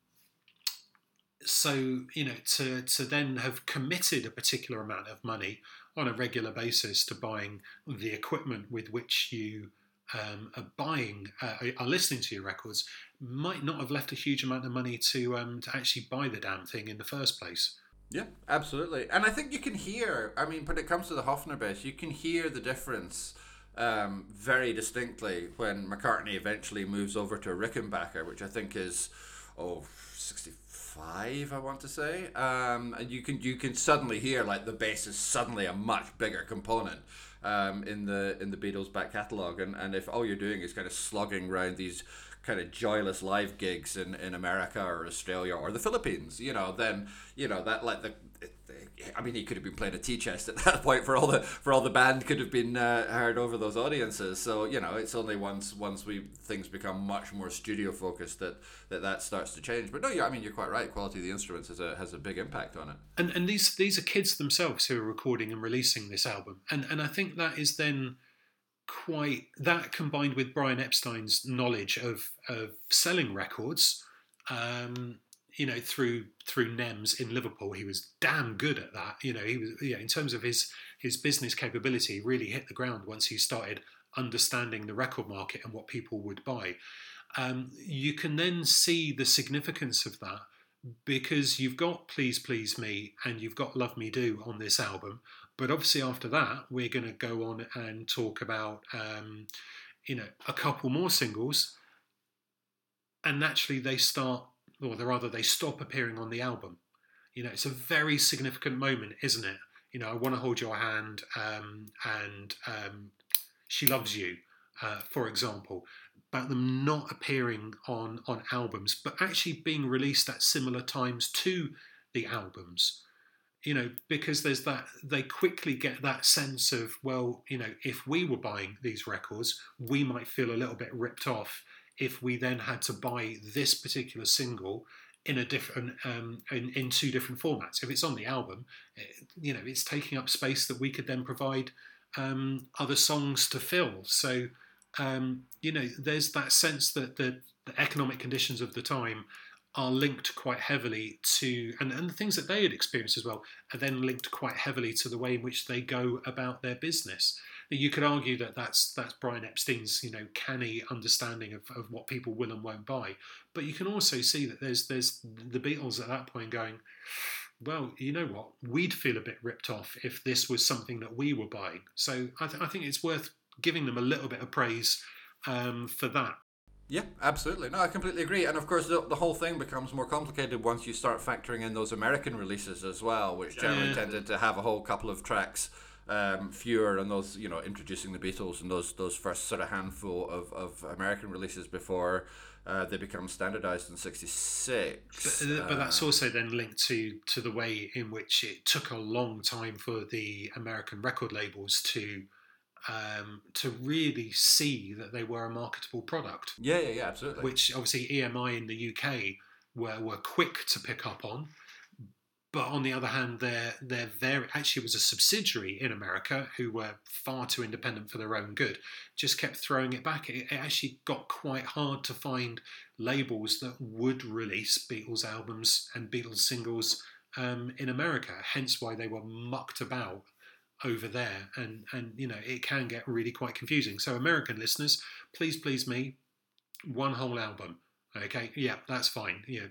so, you know, to, to then have committed a particular amount of money on a regular basis to buying the equipment with which you um, are buying, uh, are listening to your records, might not have left a huge amount of money to um, to actually buy the damn thing in the first place.
Yeah, absolutely. And I think you can hear, I mean, when it comes to the Hofner bass, you can hear the difference um, very distinctly when McCartney eventually moves over to Rickenbacker, which I think is, oh, 65, I want to say. Um, and you can you can suddenly hear like the bass is suddenly a much bigger component. Um, in the in the Beatles back catalogue, and, and if all you're doing is kind of slogging around these kind of joyless live gigs in, in America or Australia or the Philippines, you know, then you know that like the, I mean, he could have been playing a tea chest at [LAUGHS] that point for all the for all the band could have been uh, heard over those audiences. So you know, it's only once once we things become much more studio focused that that that starts to change. But no, yeah, I mean, you're quite right. Quality of the instruments has a has a big impact on it.
And and these these are kids themselves who are recording and releasing this album, and and I think that is then quite that combined with Brian Epstein's knowledge of of selling records, um, you know, through through NEMS in Liverpool, he was damn good at that. You know, he was yeah, in terms of his his business capability, really hit the ground once he started understanding the record market and what people would buy. Um, you can then see the significance of that because you've got Please Please Me and you've got Love Me Do on this album, but obviously, after that, we're going to go on and talk about, um, you know, a couple more singles. And naturally, they start, or rather, they stop appearing on the album. You know, it's a very significant moment, isn't it? You know, I want to hold your hand, um, and um, she loves you, uh, for example. About them not appearing on on albums, but actually being released at similar times to the albums you know, because there's that, they quickly get that sense of, well, you know, if we were buying these records, we might feel a little bit ripped off if we then had to buy this particular single in a different, um, in, in two different formats. If it's on the album, it, you know, it's taking up space that we could then provide um, other songs to fill. So, um, you know, there's that sense that the, the economic conditions of the time are linked quite heavily to, and, and the things that they had experienced as well, are then linked quite heavily to the way in which they go about their business. You could argue that that's that's Brian Epstein's you know canny understanding of, of what people will and won't buy, but you can also see that there's there's the Beatles at that point going, well, you know what, we'd feel a bit ripped off if this was something that we were buying. So I, th- I think it's worth giving them a little bit of praise um, for that.
Yeah, absolutely. No, I completely agree. And of course, the, the whole thing becomes more complicated once you start factoring in those American releases as well, which generally yeah. tended to have a whole couple of tracks um, fewer and those, you know, introducing the Beatles and those those first sort of handful of, of American releases before uh, they become standardized in 66.
But, uh, but that's uh, also then linked to, to the way in which it took a long time for the American record labels to um, to really see that they were a marketable product.
Yeah, yeah, yeah, absolutely.
Which obviously EMI in the UK were, were quick to pick up on. But on the other hand, they're, they're very, actually was a subsidiary in America who were far too independent for their own good, just kept throwing it back. It, it actually got quite hard to find labels that would release Beatles albums and Beatles singles um, in America, hence why they were mucked about over there and and you know it can get really quite confusing. So american listeners please please me one whole album okay? Yeah that's fine yeah.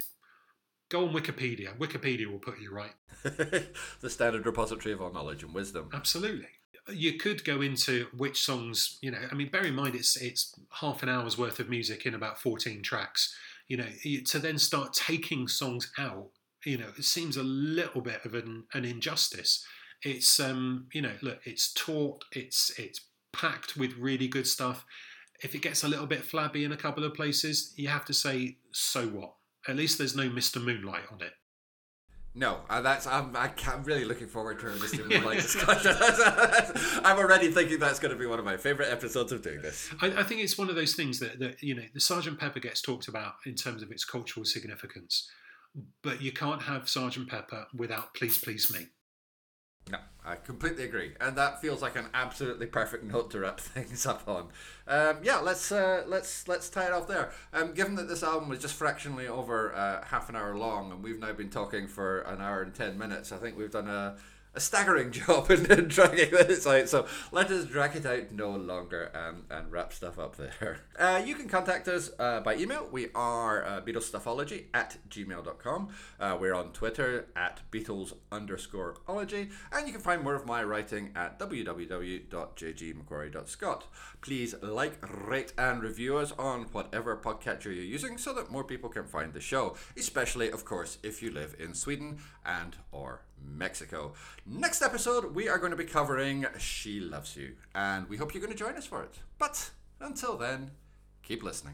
Go on wikipedia. Wikipedia will put you right. [LAUGHS]
The standard repository of our knowledge and wisdom.
Absolutely. You could go into which songs you know i mean bear in mind it's it's half an hour's worth of music in about 14 tracks. You know to then start taking songs out you know it seems a little bit of an, an injustice it's um, you know, look, it's taut, it's it's packed with really good stuff. If it gets a little bit flabby in a couple of places, you have to say, so what? At least there's no Mr. Moonlight on it.
No, uh, that's I'm, I'm really looking forward to a Mr. [LAUGHS] Moonlight discussion. [LAUGHS] I'm already thinking that's going to be one of my favorite episodes of doing this.
I, I, think it's one of those things that, that you know the Sergeant Pepper gets talked about in terms of its cultural significance, but you can't have Sergeant Pepper without Please Please Me.
I completely agree, and that feels like an absolutely perfect note to wrap [LAUGHS] things up on. Um, yeah, let's uh, let's let's tie it off there. Um, given that this album was just fractionally over uh, half an hour long, and we've now been talking for an hour and ten minutes, I think we've done a a staggering [LAUGHS] job in, in dragging this out. So let us drag it out no longer and, and wrap stuff up there. [LAUGHS] Uh, you can contact us uh, by email. We are uh, BeatlesStuffology at gmail.com. Uh, we're on Twitter at Beatles underscore ology. And you can find more of my writing at www.jgmcquarrie.scot. Please like, rate, and review us on whatever podcatcher you're using so that more people can find the show, especially, of course, if you live in Sweden and or Mexico. Next episode, we are going to be covering She Loves You, and we hope you're going to join us for it. But until then, keep listening.